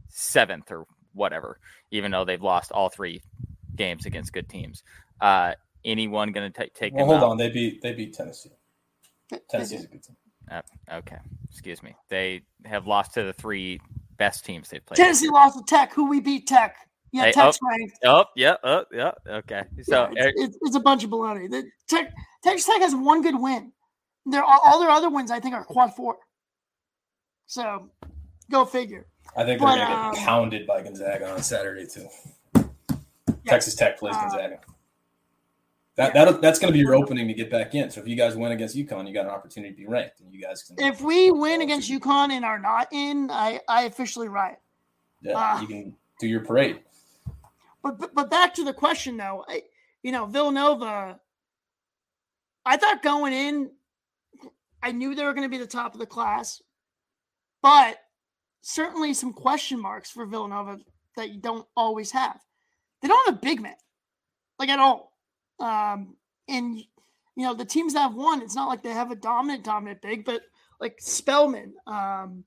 [SPEAKER 4] seventh or whatever, even though they've lost all three games against good teams. Uh, anyone going to take
[SPEAKER 3] well,
[SPEAKER 4] them?
[SPEAKER 3] Hold
[SPEAKER 4] out?
[SPEAKER 3] on, they beat they beat Tennessee. Tennessee's a good team.
[SPEAKER 4] Uh, okay, excuse me. They have lost to the three best teams they've played.
[SPEAKER 5] Tennessee lost to Tech, who we beat Tech. Yeah, hey, Tech's
[SPEAKER 4] oh,
[SPEAKER 5] ranked.
[SPEAKER 4] Oh, yeah, oh, yeah. Okay, so
[SPEAKER 5] yeah, it's, it's, it's, a bunch of baloney. The Tech, Texas Tech has one good win. There are all their other wins. I think are quad four. So, go figure.
[SPEAKER 3] I think they're gonna um, get pounded by Gonzaga on Saturday too. Yeah, Texas Tech plays uh, Gonzaga. That, that that's going to be your opening to get back in. So if you guys win against UConn, you got an opportunity to be ranked, and you guys can.
[SPEAKER 5] If we win against UConn and are not in, I I officially riot.
[SPEAKER 3] Yeah, uh, you can do your parade.
[SPEAKER 5] But, but but back to the question though, I, you know Villanova. I thought going in, I knew they were going to be the top of the class, but certainly some question marks for Villanova that you don't always have. They don't have a big man, like at all. Um, and you know the teams that have won, it's not like they have a dominant, dominant big, but like Spellman, um,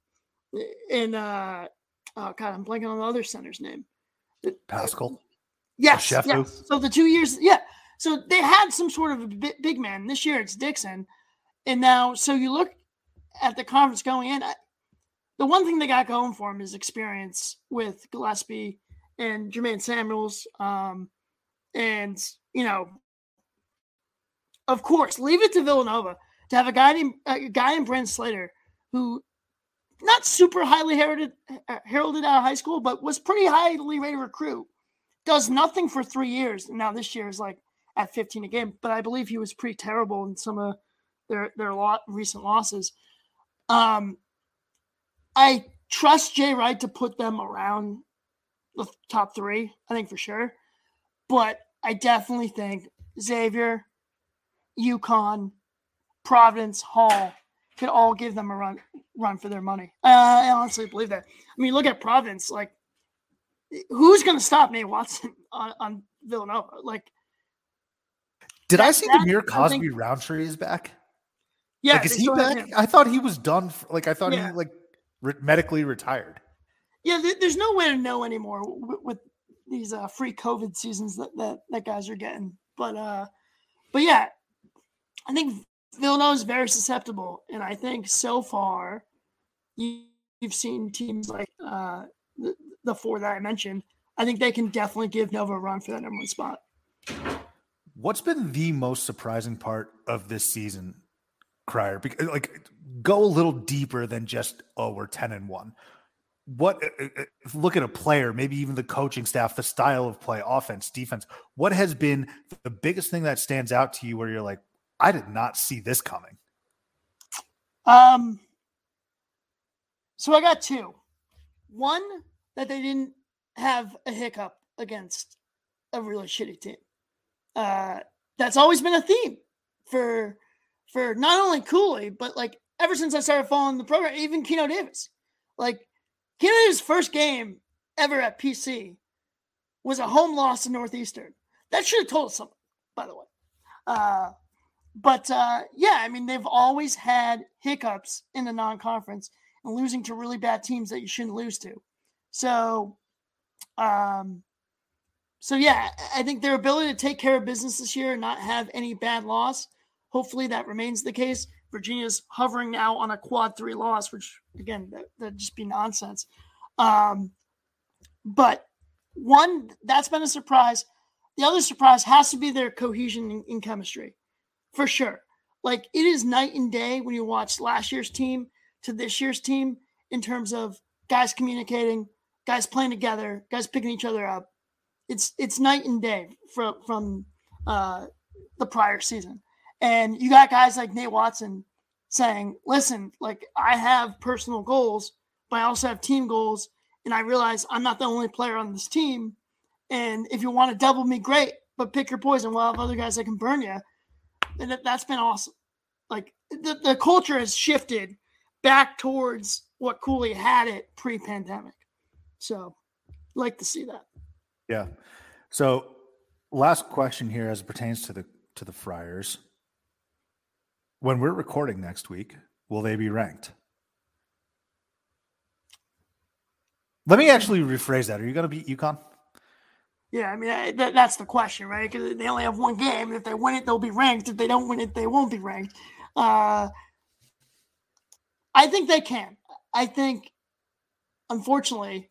[SPEAKER 5] and uh, oh god, I'm blanking on the other center's name.
[SPEAKER 2] Paschall.
[SPEAKER 5] Yes, yes. So the two years, yeah. So they had some sort of a big man. This year it's Dixon, and now so you look at the conference going in. The one thing they got going for him is experience with Gillespie and Jermaine Samuels, um, and you know, of course, leave it to Villanova to have a guy named a guy named Brandon Slater who not super highly heralded heralded out of high school, but was pretty highly rated recruit does nothing for three years. Now this year is like at 15 a game, but I believe he was pretty terrible in some of their their lot recent losses. Um, I trust Jay Wright to put them around the top three. I think for sure, but I definitely think Xavier, UConn, Providence, Hall could all give them a run run for their money. Uh, I honestly believe that. I mean, look at Providence. Like who's going to stop Nate Watson [laughs] on, on, Villanova? Like,
[SPEAKER 2] did that, I see Dhamir Cosby think, Roundtree is back?
[SPEAKER 5] Yeah,
[SPEAKER 2] like, is he back? I thought he was done. For, like, I thought yeah. he like re- medically retired.
[SPEAKER 5] Yeah, th- there's no way to know anymore with, with these uh, free COVID seasons that, that that guys are getting. But uh, but yeah, I think Villanova is very susceptible, and I think so far you, have seen teams like uh, the four that I mentioned, I think they can definitely give Nova a run for that number one spot.
[SPEAKER 2] What's been the most surprising part of this season, Crier? Because like go a little deeper than just oh we're ten and one. What uh, uh, look at a player, maybe even the coaching staff, the style of play, offense, defense. What has been the biggest thing that stands out to you where you're like, I did not see this coming?
[SPEAKER 5] Um. So I got two. One that they didn't have a hiccup against a really shitty team. Uh, that's always been a theme for for not only Cooley, but like ever since I started following the program, even Keno Davis. Like Keno Davis' first game ever at PC was a home loss to Northeastern. That should have told us something, by the way. Uh, but uh, yeah, I mean, they've always had hiccups in the non-conference and losing to really bad teams that you shouldn't lose to. So, um, so yeah, I think their ability to take care of business this year and not have any bad loss. Hopefully that remains the case. Virginia's hovering now on a quad three loss, which again, that, that'd just be nonsense. Um, but one, that's been a surprise. The other surprise has to be their cohesion in, in chemistry, for sure. Like it is night and day when you watch last year's team to this year's team in terms of guys communicating, guys playing together, guys picking each other up. It's it's night and day from from uh, the prior season. And you got guys like Nate Watson saying, "Listen, like I have personal goals, but I also have team goals, and I realize I'm not the only player on this team. And if you want to double me, great, but pick your poison. We'll have other guys that can burn you." And that, that's been awesome. Like the, the culture has shifted back towards what Cooley had it pre-pandemic. So, like to see that.
[SPEAKER 2] Yeah. So, last question here as it pertains to the to the Friars. When we're recording next week, will they be ranked? Let me actually rephrase that. Are you going to beat UConn?
[SPEAKER 5] Yeah, I mean that, that's the question, right? Because they only have one game. If they win it, they'll be ranked. If they don't win it, they won't be ranked. Uh, I think they can. I think, unfortunately,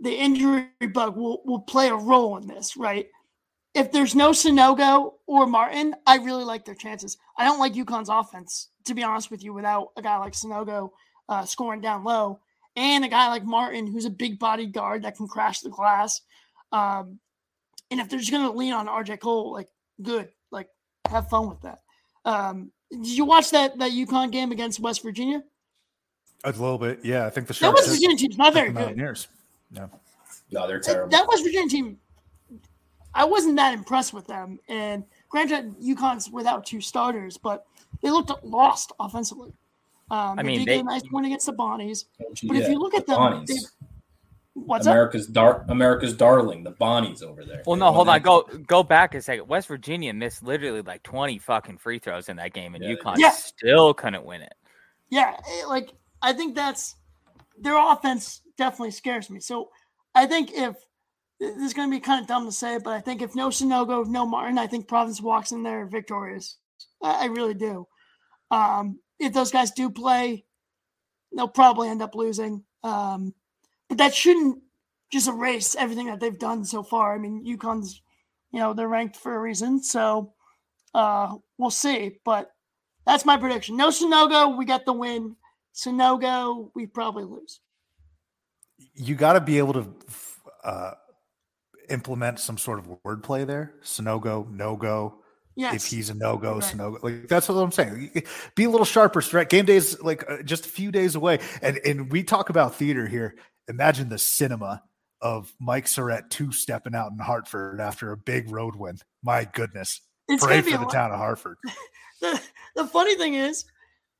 [SPEAKER 5] the injury bug will will play a role in this, right? If there's no Sanogo or Martin, I really like their chances. I don't like UConn's offense, to be honest with you, without a guy like Sanogo uh, scoring down low and a guy like Martin, who's a big body guard that can crash the glass. Um, and if they're just going to lean on RJ Cole, like, good, like, have fun with that. Um, did you watch that that UConn game against West Virginia?
[SPEAKER 2] A little bit, yeah. I think the
[SPEAKER 5] that West Virginia team's not very good.
[SPEAKER 2] Mountaineers. No,
[SPEAKER 3] no, they're terrible.
[SPEAKER 5] That West Virginia team, I wasn't that impressed with them. And granted, UConn's without two starters, but they looked lost offensively. Um, I mean, they did get a nice win against the Bonnies, but yeah, if you look at the them,
[SPEAKER 3] what's America's dar- America's darling, the Bonnies over there.
[SPEAKER 4] Well, they no, hold on, go go back a second. West Virginia missed literally like twenty fucking free throws in that game, and yeah. UConn yeah. still couldn't win it.
[SPEAKER 5] Yeah, eh, like I think that's their offense definitely scares me. So I think if this is going to be kind of dumb to say, but I think if no Sanogo, no Martin, I think Providence walks in there victorious. I, I really do. Um, if those guys do play, they'll probably end up losing. Um, but that shouldn't just erase everything that they've done so far. I mean, UConn's, you know, they're ranked for a reason. So uh, we'll see. But that's my prediction. No Sanogo, we got the win. Sanogo, we probably lose.
[SPEAKER 2] You got to be able to uh, implement some sort of wordplay there. Sanogo, no go. Yes. If he's a no go, right. no like that's what I'm saying. Be a little sharper. Stretch game days like uh, just a few days away, and and we talk about theater here. Imagine the cinema of Mike Surratt two stepping out in Hartford after a big road win. My goodness, it's pray for the town of Hartford. [laughs]
[SPEAKER 5] the the funny thing is,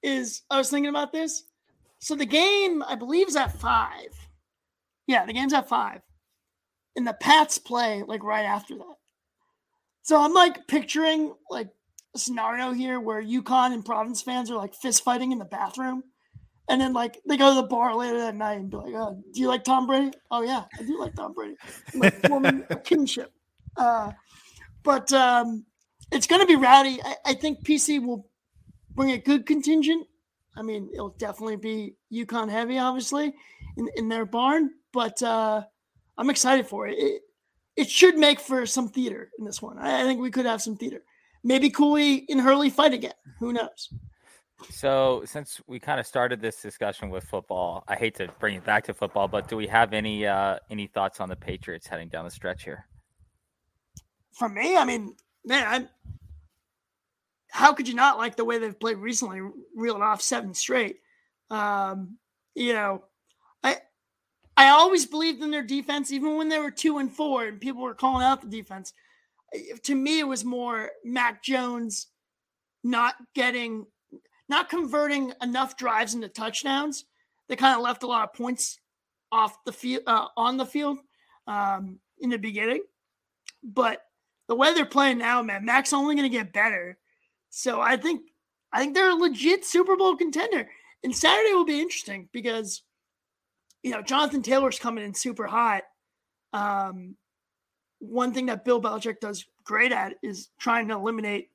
[SPEAKER 5] is I was thinking about this. So the game, I believe, is at five. Yeah, the game's at five, and the Pats play like right after that. So I'm like picturing like a scenario here where UConn and Providence fans are like fist fighting in the bathroom. And then like they go to the bar later that night and be like, oh, do you like Tom Brady? Oh yeah, I do like Tom Brady. like forming [laughs] a kinship. Uh, but um, it's gonna be rowdy. I, I think PC will bring a good contingent. I mean, it'll definitely be UConn heavy, obviously, in, in their barn. But uh, I'm excited for it. it it should make for some theater in this one. I think we could have some theater. Maybe Cooley and Hurley fight again. Who knows?
[SPEAKER 4] So, since we kind of started this discussion with football, I hate to bring it back to football, but do we have any uh, any thoughts on the Patriots heading down the stretch here?
[SPEAKER 5] For me, I mean, man, I'm, how could you not like the way they've played recently, reeling off seven straight? Um, you know, I I always believed in their defense, even when they were two and four and people were calling out the defense. To me, it was more Mac Jones not getting, not converting enough drives into touchdowns. They kind of left a lot of points off the field, uh, on the field um, in the beginning. But the way they're playing now, man, Mac's only going to get better. So I think, I think they're a legit Super Bowl contender. And Saturday will be interesting because you know, Jonathan Taylor's coming in super hot. Um, one thing that Bill Belichick does great at is trying to eliminate,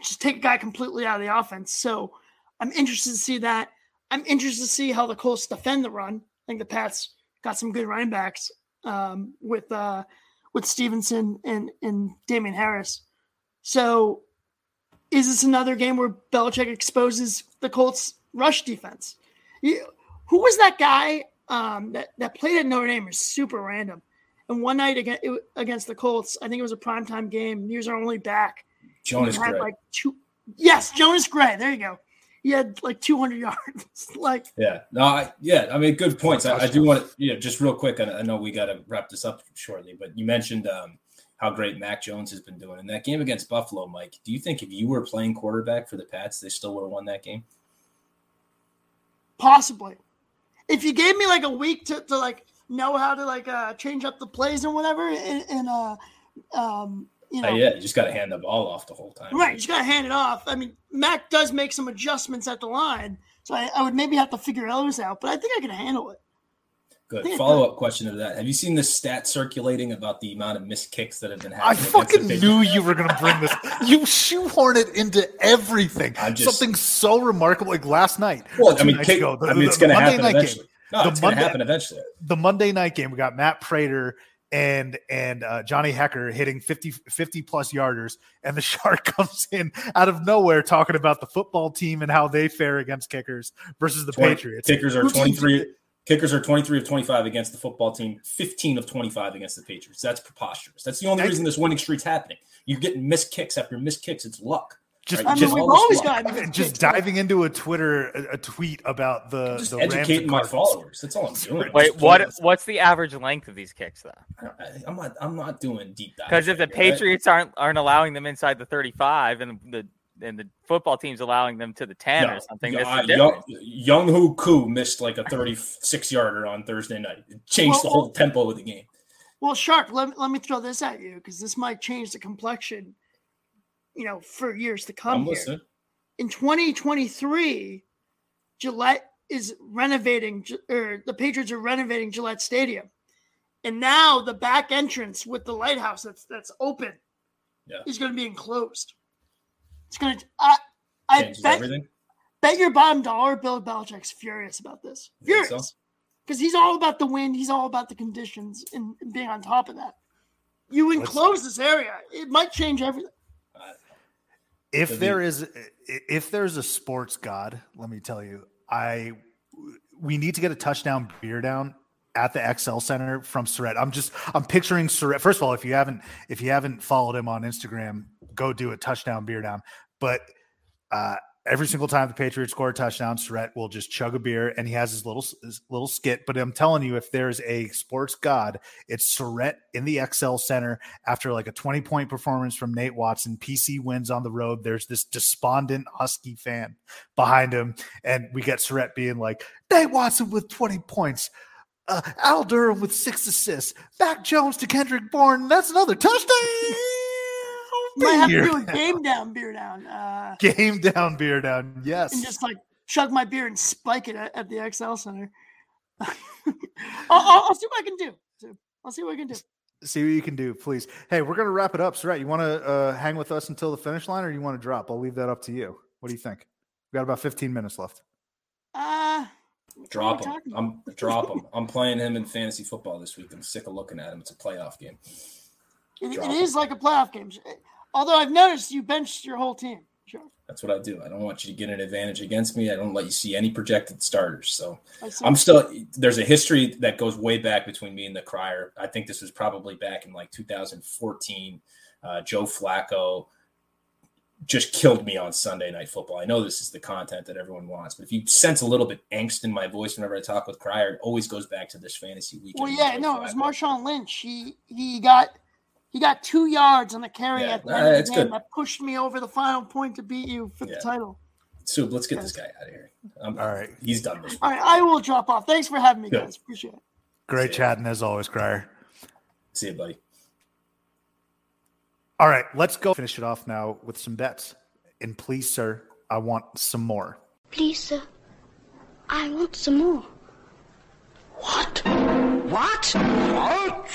[SPEAKER 5] just take a guy completely out of the offense. So I'm interested to see that. I'm interested to see how the Colts defend the run. I think the Pats got some good running backs um, with uh, with Stevenson and and Damien Harris. So is this another game where Belichick exposes the Colts rush defense? You, who was that guy um, that that played at Notre Dame is super random. And one night against against the Colts, I think it was a primetime game. He was our only back.
[SPEAKER 3] Jonas Gray.
[SPEAKER 5] Like two, yes, Jonas Gray. There you go. He had like 200 [laughs] yards. like
[SPEAKER 3] yeah, no, I, yeah. I mean, good points. I, I do want to, yeah, just real quick. I, I know we got to wrap this up shortly, but you mentioned um, how great Mac Jones has been doing in that game against Buffalo. Mike, do you think if you were playing quarterback for the Pats, they still would have won that game?
[SPEAKER 5] Possibly if you gave me like a week to, to like know how to like uh, change up the plays and whatever. And, and uh, um, you know,
[SPEAKER 3] uh, yeah, you just got to hand the ball off the whole time.
[SPEAKER 5] Right, you just got to hand it off. I mean, Mac does make some adjustments at the line, so I, I would maybe have to figure those out. But I think I can handle it.
[SPEAKER 3] Good. Follow up question to that. Have you seen the stat circulating about the amount of missed kicks that have been happening?
[SPEAKER 2] I fucking knew you were going to bring this. [laughs] You shoehorn it into everything. Just, Something so remarkable like last night.
[SPEAKER 3] Well, I mean, kick, ago, the, I mean, it's going to happen eventually. Game. No, the it's going to happen eventually.
[SPEAKER 2] The Monday night game, we got Matt Prater and and uh, Johnny Hekker hitting 50, 50 plus yarders, and the [laughs] shark comes in out of nowhere talking about the football team and how they fare against kickers versus the 20, Patriots.
[SPEAKER 3] Kickers are twenty three. Kickers are 23 of 25 against the football team, 15 of 25 against the Patriots. That's preposterous. That's the only reason this winning streak's happening. You're getting missed kicks after missed kicks. It's luck.
[SPEAKER 2] Just, right? just, always got just diving into a Twitter a, a tweet about the
[SPEAKER 3] just
[SPEAKER 2] the
[SPEAKER 3] educating my followers. That's all I'm doing.
[SPEAKER 4] Wait, what? What's the average length of these kicks, though?
[SPEAKER 3] I, am not. I'm not doing deep dive.
[SPEAKER 4] Because if the Patriots right? aren't aren't allowing them inside the 35, and the and the football team's allowing them to the 10 no, or something. Uh,
[SPEAKER 3] young, Younghoe Koo missed like a 36 yarder on Thursday night. It changed well, the whole tempo of the game.
[SPEAKER 5] Well, Shark, let, let me throw this at you because this might change the complexion, you know, for years to come. I'm here. In 2023, Gillette is renovating, or the Patriots are renovating Gillette Stadium. And now the back entrance with the lighthouse that's that's open yeah. is going to be enclosed. It's gonna. I, I bet, everything. bet your bottom dollar Bill Belichick's furious about this. Furious, because so? he's all about the wind. He's all about the conditions and, and being on top of that. You enclose this area, it might change everything.
[SPEAKER 2] If there is, if there's a sports god, let me tell you, I we need to get a touchdown beer down at the XL Center from Surrett. I'm just I'm picturing Surrett. First of all, if you haven't if you haven't followed him on Instagram, go do a touchdown beer down. But uh, every single time the Patriots score a touchdown, Surrett will just chug a beer, and he has his little his little skit. But I'm telling you, if there's a sports god, it's Surrett in the XL Center after like a 20 point performance from Nate Watson. PC wins on the road. There's this despondent Husky fan behind him, and we get Surrett being like, "Nate Watson with 20 points." Uh, Al Durham with six assists. Mac Jones to Kendrick Bourne. That's another touchdown.
[SPEAKER 5] Might have to do a game down, beer down. Uh,
[SPEAKER 2] game down, beer down. Yes.
[SPEAKER 5] And just like chug my beer and spike it at, at the XL Center. [laughs] I'll, I'll, I'll, see what I can do. I'll see what I can do.
[SPEAKER 2] See what you can do, please. Hey, we're gonna wrap it up. So, right, you want to uh, hang with us until the finish line, or you want to drop? I'll leave that up to you. What do you think? We got about 15 minutes left.
[SPEAKER 5] Uh
[SPEAKER 3] drop him. I'm drop him. [laughs] I'm playing him in fantasy football this week. I'm sick of looking at him. It's a playoff game.
[SPEAKER 5] it, it is like a playoff game. Although I've noticed you benched your whole team. Sure.
[SPEAKER 3] That's what I do. I don't want you to get an advantage against me. I don't let you see any projected starters. So I'm still there's a history that goes way back between me and the crier. I think this was probably back in like 2014. Uh, Joe Flacco just killed me on Sunday night football. I know this is the content that everyone wants, but if you sense a little bit angst in my voice whenever I talk with Crier, it always goes back to this fantasy week.
[SPEAKER 5] Well, yeah, no, it was Marshawn Lynch. He he got he got two yards on the carry yeah, at the uh, end of the game that pushed me over the final point to beat you for yeah. the title.
[SPEAKER 3] Soup, let's get this guy out of here. I'm, All right. He's done this.
[SPEAKER 5] All right. I will drop off. Thanks for having me, Good. guys. Appreciate it.
[SPEAKER 2] Great chatting as always, Crier.
[SPEAKER 3] See you, buddy.
[SPEAKER 2] All right. Let's go finish it off now with some bets. And please, sir, I want some more.
[SPEAKER 6] Please, sir, I want some more.
[SPEAKER 7] What? What? What?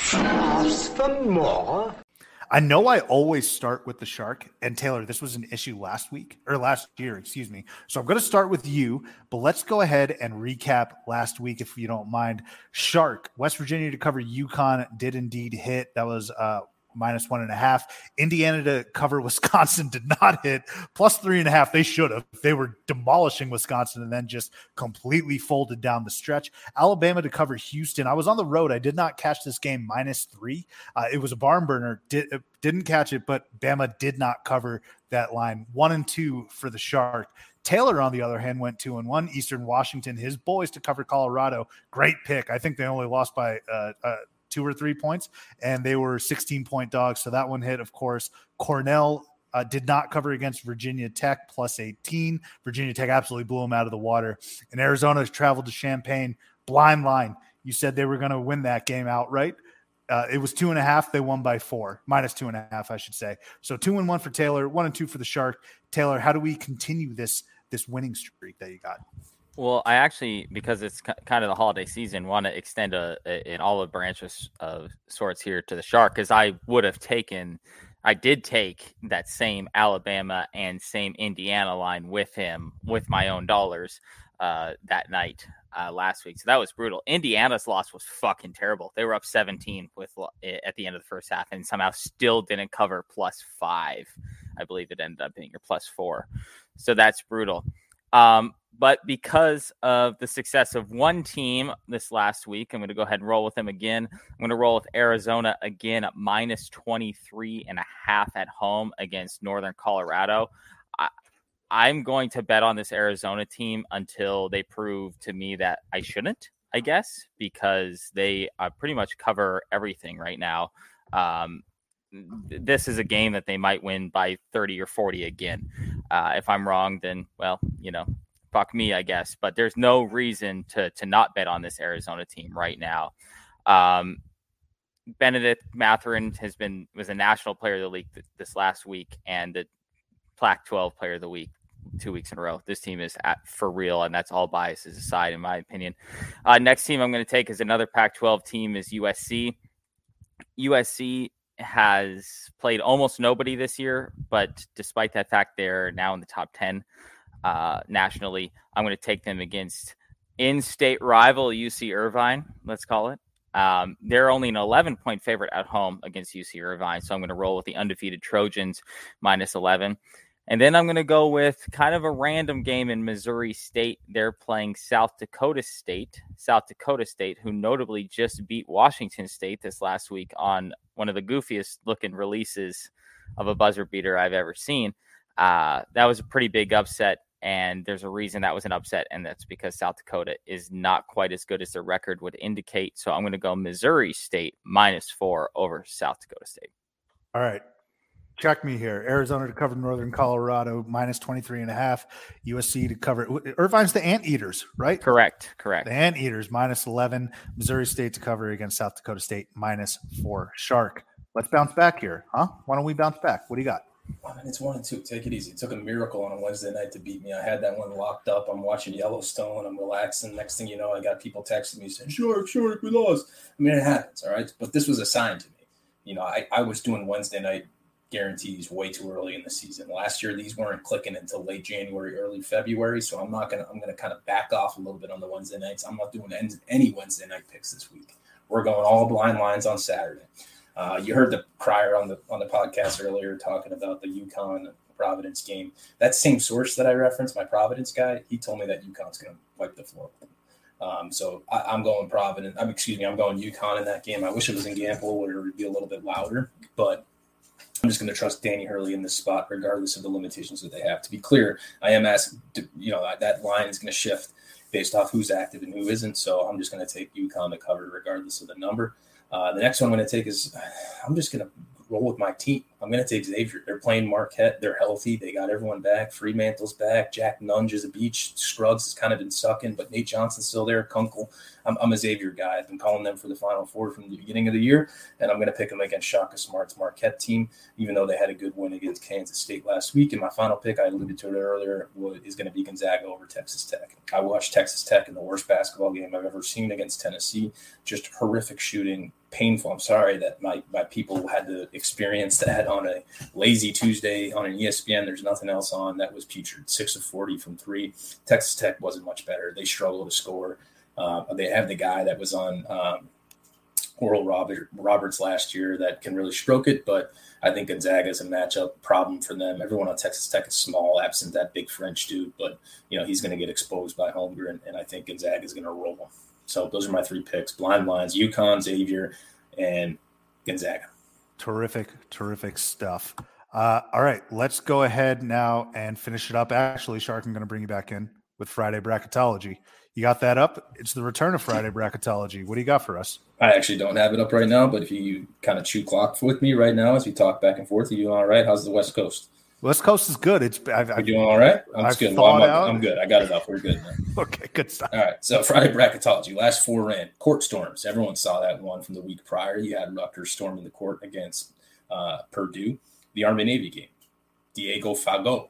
[SPEAKER 2] I know I always start with the shark, and Taylor, this was an issue last week or last year, excuse me. So I'm going to start with you, but let's go ahead and recap last week, if you don't mind. Shark, West Virginia to cover UConn did indeed hit. That was uh, minus one and a half. Indiana to cover [laughs] Wisconsin did not hit plus three and a half. They should have. They were demolishing Wisconsin and then just completely folded down the stretch. Alabama to cover Houston. I was on the road. I did not catch this game minus three. Uh, it was a barn burner. Did, uh, didn't catch it, but Bama did not cover that line. One and two for the Shark. Taylor, on the other hand, went two and one. Eastern Washington, his boys to cover Colorado. Great pick. I think they only lost by uh, uh, two or three points, and they were 16 point dogs. So that one hit, of course. Cornell uh, did not cover against Virginia Tech plus 18. Virginia Tech absolutely blew them out of the water. And Arizona traveled to Champaign, blind line. You said they were going to win that game outright. Uh, it was two and a half. They won by four, minus two and a half, I should say. So two and one for Taylor, one and two for the Shark. Taylor, how do we continue this this winning streak that you got?
[SPEAKER 4] Well, I actually, because it's kind of the holiday season, want to extend a, a, an olive branch of, of sorts here to the Shark because I would have taken, I did take that same Alabama and same Indiana line with him with my own dollars uh, that night uh, last week. So that was brutal. Indiana's loss was fucking terrible. They were up 17 with at the end of the first half and somehow still didn't cover plus five. I believe it ended up being your plus four. So that's brutal. Um, but because of the success of one team this last week, I'm going to go ahead and roll with them again. I'm going to roll with Arizona again at minus 23 and a half at home against Northern Colorado. I, I'm going to bet on this Arizona team until they prove to me that I shouldn't, I guess, because they uh, pretty much cover everything right now. Um, this is a game that they might win by 30 or 40 again. Uh, if I'm wrong, then, well, you know, fuck me, I guess. But there's no reason to to not bet on this Arizona team right now. Um, Bennedict Mathurin has been was a national player of the league th- this last week and the Pac-12 player of the week two weeks in a row. This team is at for real, and that's all biases aside, in my opinion. Uh, next team I'm going to take is another Pac-12 team is USC. USC has played almost nobody this year, but despite that fact, they're now in the top 10 uh, nationally. I'm going to take them against in state rival UC Irvine, let's call it. Um, they're only an 11 point favorite at home against UC Irvine. So I'm going to roll with the undefeated Trojans minus 11. And then I'm going to go with kind of a random game in Missouri State. They're playing South Dakota State. South Dakota State, who notably just beat Washington State this last week on one of the goofiest looking releases of a buzzer beater I've ever seen. Uh, that was a pretty big upset, and there's a reason that was an upset, and that's because South Dakota is not quite as good as their record would indicate. So I'm going to go Missouri State minus four over South Dakota State.
[SPEAKER 2] All right check me here. Arizona to cover Northern Colorado minus 23 and a half. USC to cover Irvine's the Anteaters, right?
[SPEAKER 4] Correct. Correct.
[SPEAKER 2] The Anteaters minus 11. Missouri State to cover against South Dakota State minus four. Shark. Let's bounce back here, huh? Why don't we bounce back? What do you got?
[SPEAKER 3] I mean, it's one and two. Take it easy. It took a miracle on a Wednesday night to beat me. I had that one locked up. I'm watching Yellowstone. I'm relaxing. Next thing you know, I got people texting me saying, "Sure, Shark, we lost. I mean, it happens, all right? But this was a sign to me. You know, I, I was doing Wednesday night guarantees way too early in the season. Last year, these weren't clicking until late January, early February. So I'm not gonna I'm gonna kind of back off a little bit on the Wednesday nights. I'm not doing any Wednesday night picks this week. We're going all blind lines on Saturday. Uh, you heard the crier on the on the podcast earlier talking about the UConn Providence game. That same source that I referenced, my Providence guy, he told me that UConn's going to wipe the floor. Um, so I, am going Providence. I'm excuse me, I'm going UConn in that game. I wish it was in Gampel where it would be a little bit louder, but I'm just going to trust Danny Hurley in this spot, regardless of the limitations that they have. To be clear, I am asking, you know, that line is going to shift based off who's active and who isn't. So I'm just going to take UConn to cover, regardless of the number. Uh, the next one I'm going to take is [sighs] I'm just going to roll with my team. I'm going to take Xavier. They're playing Marquette. They're healthy. They got everyone back. Freemantle's back. Jack Nunge is a beach. Scruggs has kind of been sucking, but Nate Johnson's still there. Kunkel. I'm, I'm, a Xavier guy. I've been calling them for the Final Four from the beginning of the year, and I'm going to pick them against Shaka Smart's Marquette team, even though they had a good win against Kansas State last week. And my final pick, I alluded to it earlier, is going to be Gonzaga over Texas Tech. I watched Texas Tech in the worst basketball game I've ever seen against Tennessee. Just horrific shooting, painful. I'm sorry that my, my people had to experience that on a lazy Tuesday on an ESPN. There's nothing else on that was putrid. Six of 40 from three. Texas Tech wasn't much better. They struggled to score. Uh, they have the guy that was on um, Oral Robert, Roberts last year that can really stroke it, but I think Gonzaga is a matchup problem for them. Everyone on Texas Tech is small, absent that big French dude, but you know he's going to get exposed by Holmgren, and I think Gonzaga is going to roll. So those are my three picks: blind lines, UConn, Xavier, and Gonzaga.
[SPEAKER 2] Terrific, terrific stuff. Uh, all right, let's go ahead now and finish it up. Actually, Shark, I'm going to bring you back in with Friday bracketology. You got that up? It's the return of Friday bracketology. What do you got for us?
[SPEAKER 3] I actually don't have it up right now, but if you kind of chew clock with me right now as we talk back and forth, are you all right? How's the West Coast?
[SPEAKER 2] West Coast is good. It's
[SPEAKER 3] I've, I've, doing all right. I'm good. Well, I'm, out. I'm, good. I got it up. We're good. [laughs]
[SPEAKER 2] Okay, good stuff.
[SPEAKER 3] All right. So [laughs] Friday bracketology. Last four ran court storms. Everyone saw that one from the week prior. You had Rutgers storming the court against uh, Purdue. The Army Navy game. Diego Fagot.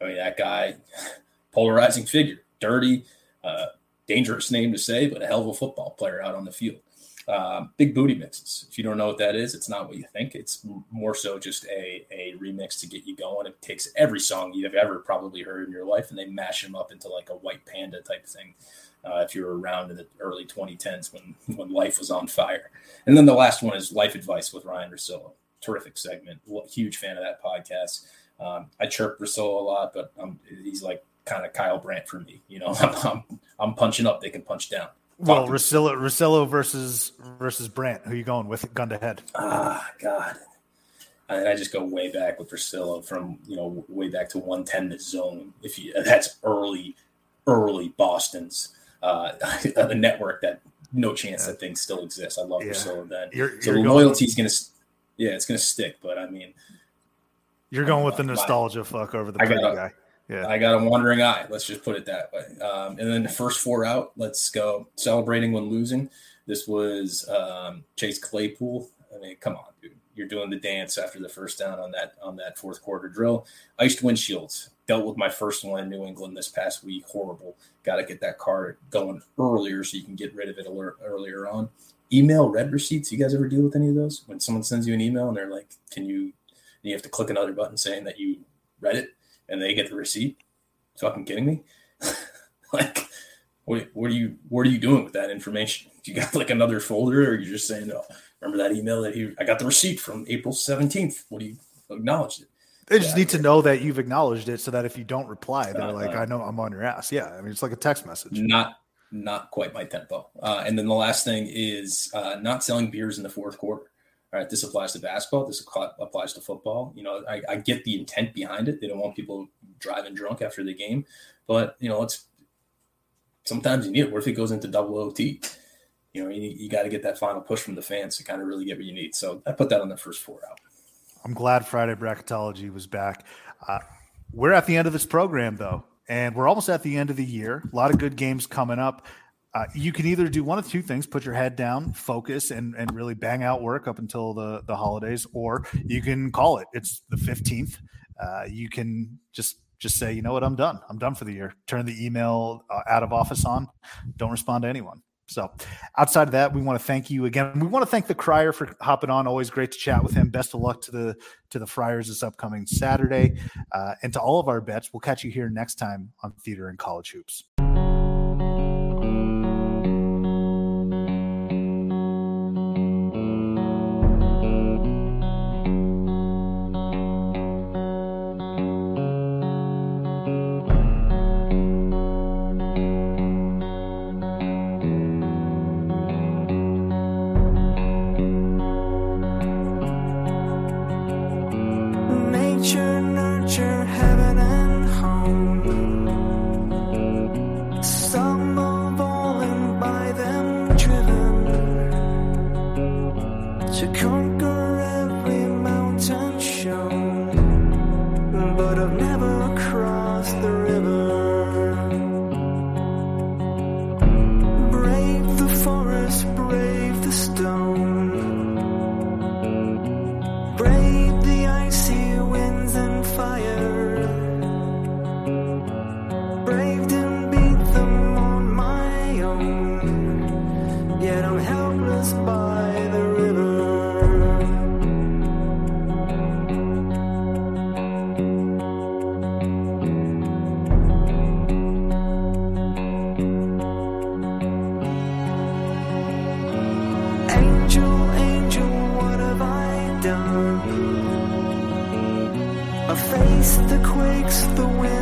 [SPEAKER 3] I mean, that guy, [laughs] polarizing figure, dirty, uh, dangerous name to say, but a hell of a football player out on the field. Uh, big booty mixes. If you don't know what that is, it's not what you think. It's more so just a, a remix to get you going. It takes every song you've ever probably heard in your life and they mash them up into like a white panda type thing. Uh, if you were around in the early 2010s when when life was on fire. And then the last one is Life Advice with Ryan Russillo. Terrific segment. Huge fan of that podcast. Um, I chirp Russillo a lot, but um, he's like kind of Kyle Brandt for me. You know, [laughs] I'm, I'm, I'm punching up, they can punch down.
[SPEAKER 2] Well, Russillo, Russillo versus versus Brandt. Who you going with? Gun to head.
[SPEAKER 3] Ah, God. I, I just go way back with Russillo from you know way back to 110 the zone. If you that's early, early Boston's uh, [laughs] a network that no chance yeah. that thing still exists. I love yeah. Russillo then. You're, so you're the loyalty's going, gonna, yeah, it's gonna stick. But I mean,
[SPEAKER 2] you're going with the nostalgia my, fuck over the guy.
[SPEAKER 3] Yeah. I got a wandering eye. Let's just put it that way. Um, and then the first four out, let's go celebrating when losing. This was um, Chase Claypool. I mean, come on, dude. You're doing the dance after the first down on that on that fourth quarter drill. Iced windshields. Dealt with my first one in New England this past week. Horrible. Got to get that car going earlier so you can get rid of it earlier on. Email red receipts. You guys ever deal with any of those? When someone sends you an email and they're like, "Can you?" you have to click another button saying that you read it and they get the receipt. Fucking kidding me? [laughs] like, what, what are you what are you doing with that information? [laughs] You got like another folder, or you're just saying, "Oh, remember that email that he? I got the receipt from April seventeenth. What do you acknowledge it?"
[SPEAKER 2] They just yeah, need to know that you've acknowledged it, so that if you don't reply, they're like, uh, "I know I'm on your ass." Yeah, I mean, it's like a text message.
[SPEAKER 3] Not not quite my tempo. Uh, and then the last thing is uh, not selling beers in the fourth quarter all right, this applies to basketball. This applies to football. You know, I, I, get the intent behind it. They don't want people driving drunk after the game, but you know, it's sometimes you need it. What if it goes into double OT? You know, you, you got to get that final push from the fans to kind of really get what you need. So I put that on the first four out.
[SPEAKER 2] I'm glad Friday bracketology was back. Uh, we're at the end of this program though, and we're almost at the end of the year. A lot of good games coming up uh, you can either do one of two things put your head down focus and, and really bang out work up until the, the holidays or you can call it. It's the 15th uh, you can just just say you know what? I'm done. I'm done for the year. Turn the email uh, out of office on. Don't respond to anyone. So outside of that we want to thank you again. We want to thank the crier for hopping on. Always great to chat with him. Best of luck to the to the friars this upcoming saturday. Uh, and to all of our bets we'll catch you here next time on theater and college hoops
[SPEAKER 8] the wind.